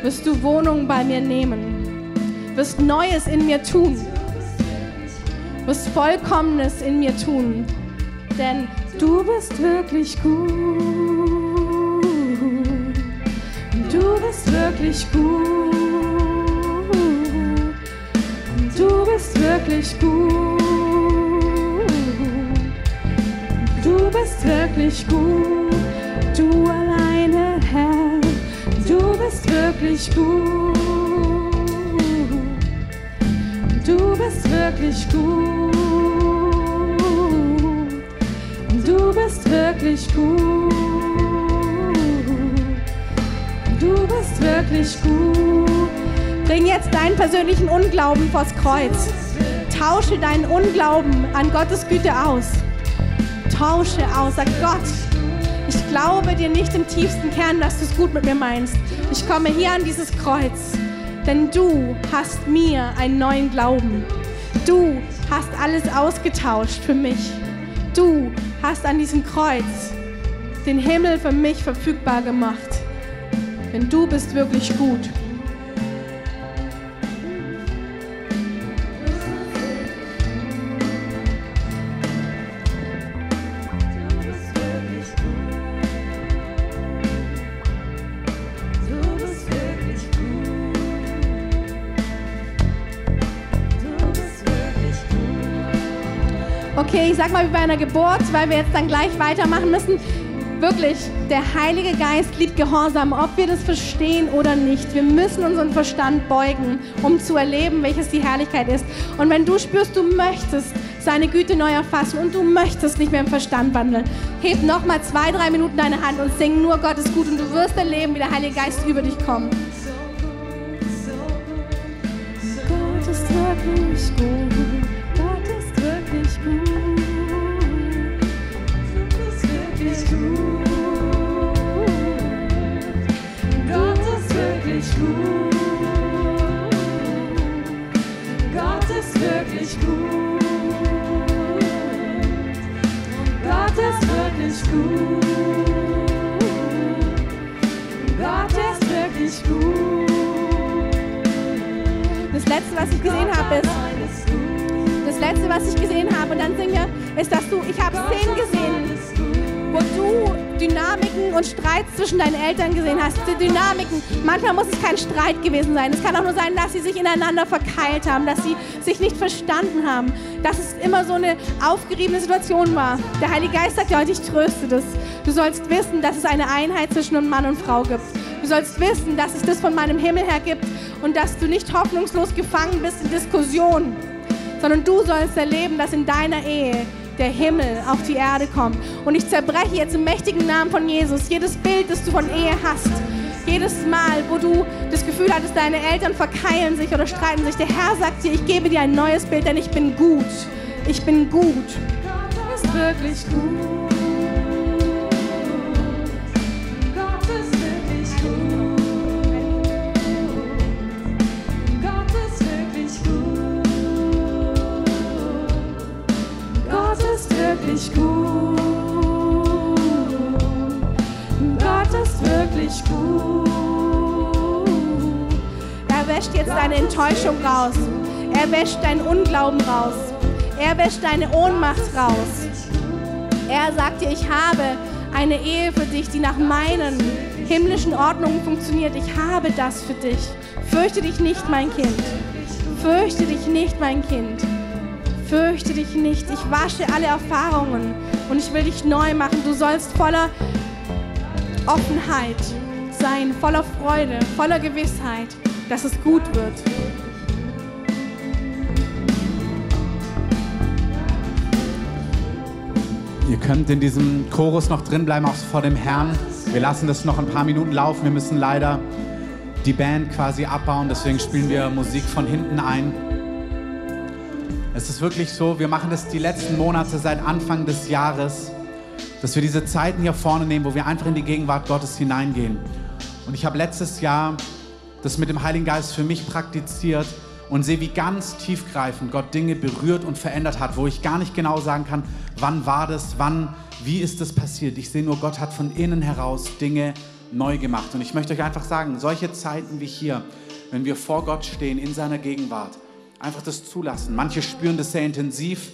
wirst du Wohnung bei mir nehmen, wirst Neues in mir tun, wirst Vollkommenes in mir tun, denn du bist wirklich gut. Du bist wirklich gut. Du bist wirklich gut. Du bist wirklich gut. Du alleine, Herr. Du bist wirklich gut. Du bist wirklich gut. Du bist wirklich gut. Du bist wirklich gut. Bring jetzt deinen persönlichen Unglauben vors Kreuz. Tausche deinen Unglauben an Gottes Güte aus. Tausche aus. Sag Gott, ich glaube dir nicht im tiefsten Kern, dass du es gut mit mir meinst. Ich komme hier an dieses Kreuz, denn du hast mir einen neuen Glauben. Du hast alles ausgetauscht für mich. Du hast an diesem Kreuz den Himmel für mich verfügbar gemacht. Denn du bist wirklich gut. Okay, ich sag mal wie bei einer Geburt, weil wir jetzt dann gleich weitermachen müssen. Wirklich, der Heilige Geist liebt Gehorsam, ob wir das verstehen oder nicht. Wir müssen unseren Verstand beugen, um zu erleben, welches die Herrlichkeit ist. Und wenn du spürst, du möchtest seine Güte neu erfassen und du möchtest nicht mehr im Verstand wandeln, heb noch mal zwei, drei Minuten deine Hand und sing nur Gott ist gut und du wirst erleben, wie der Heilige Geist über dich kommt. Gott ist wirklich gut. Gott ist wirklich gut. wirklich gut. Gott ist wirklich gut. Gott ist wirklich gut. Gott ist wirklich gut. Das letzte, was ich gesehen habe, ist das letzte, was ich gesehen habe, und dann singen wir, ist, dass du, ich habe Szenen gesehen wo du Dynamiken und Streit zwischen deinen Eltern gesehen hast. Die Dynamiken, manchmal muss es kein Streit gewesen sein. Es kann auch nur sein, dass sie sich ineinander verkeilt haben, dass sie sich nicht verstanden haben, dass es immer so eine aufgeriebene Situation war. Der Heilige Geist sagt ja heute, ich tröste das. Du sollst wissen, dass es eine Einheit zwischen Mann und Frau gibt. Du sollst wissen, dass es das von meinem Himmel her gibt und dass du nicht hoffnungslos gefangen bist in Diskussionen, sondern du sollst erleben, dass in deiner Ehe der Himmel auf die Erde kommt. Und ich zerbreche jetzt im mächtigen Namen von Jesus jedes Bild, das du von Ehe hast. Jedes Mal, wo du das Gefühl hattest, deine Eltern verkeilen sich oder streiten sich. Der Herr sagt dir, ich gebe dir ein neues Bild, denn ich bin gut. Ich bin gut. Gott ist wirklich gut. Wirklich gut. Gott ist wirklich gut. Er wäscht jetzt deine Enttäuschung raus. Er wäscht deinen Unglauben raus. Er wäscht deine Ohnmacht raus. Er sagt dir, ich habe eine Ehe für dich, die nach meinen himmlischen Ordnungen funktioniert. Ich habe das für dich. Fürchte dich nicht, mein Kind. Fürchte dich nicht, mein Kind. Fürchte dich nicht, ich wasche alle Erfahrungen und ich will dich neu machen. Du sollst voller Offenheit sein, voller Freude, voller Gewissheit, dass es gut wird. Ihr könnt in diesem Chorus noch drin bleiben, auch vor dem Herrn. Wir lassen das noch ein paar Minuten laufen. Wir müssen leider die Band quasi abbauen, deswegen spielen wir Musik von hinten ein. Es ist wirklich so, wir machen das die letzten Monate seit Anfang des Jahres, dass wir diese Zeiten hier vorne nehmen, wo wir einfach in die Gegenwart Gottes hineingehen. Und ich habe letztes Jahr das mit dem Heiligen Geist für mich praktiziert und sehe, wie ganz tiefgreifend Gott Dinge berührt und verändert hat, wo ich gar nicht genau sagen kann, wann war das, wann, wie ist das passiert. Ich sehe nur, Gott hat von innen heraus Dinge neu gemacht. Und ich möchte euch einfach sagen, solche Zeiten wie hier, wenn wir vor Gott stehen in seiner Gegenwart, Einfach das zulassen. Manche spüren das sehr intensiv,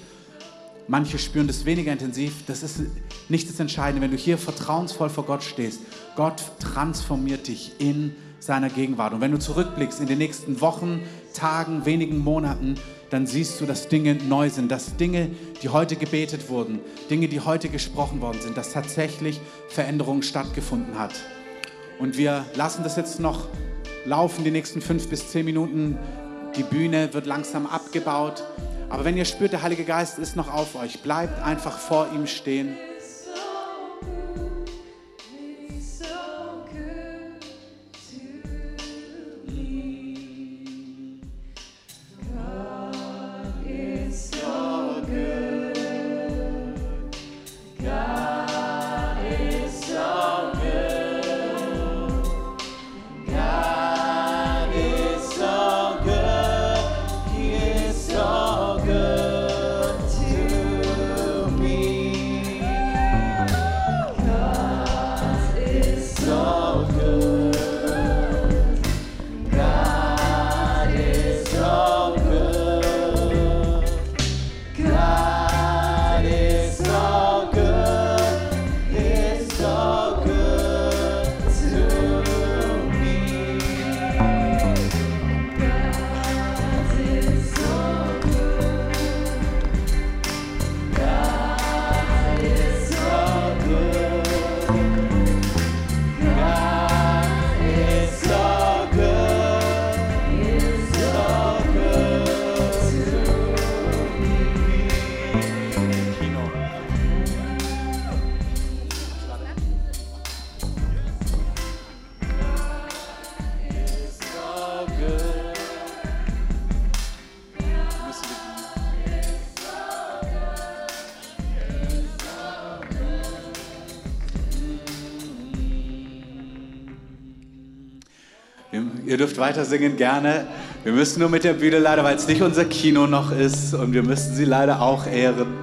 manche spüren das weniger intensiv. Das ist nicht das Entscheidende. Wenn du hier vertrauensvoll vor Gott stehst, Gott transformiert dich in seiner Gegenwart. Und wenn du zurückblickst in den nächsten Wochen, Tagen, wenigen Monaten, dann siehst du, dass Dinge neu sind, dass Dinge, die heute gebetet wurden, Dinge, die heute gesprochen worden sind, dass tatsächlich Veränderung stattgefunden hat. Und wir lassen das jetzt noch laufen, die nächsten fünf bis zehn Minuten. Die Bühne wird langsam abgebaut. Aber wenn ihr spürt, der Heilige Geist ist noch auf euch, bleibt einfach vor ihm stehen. Dürft weiter singen, gerne. Wir müssen nur mit der Bühne leider, weil es nicht unser Kino noch ist und wir müssen sie leider auch ehren.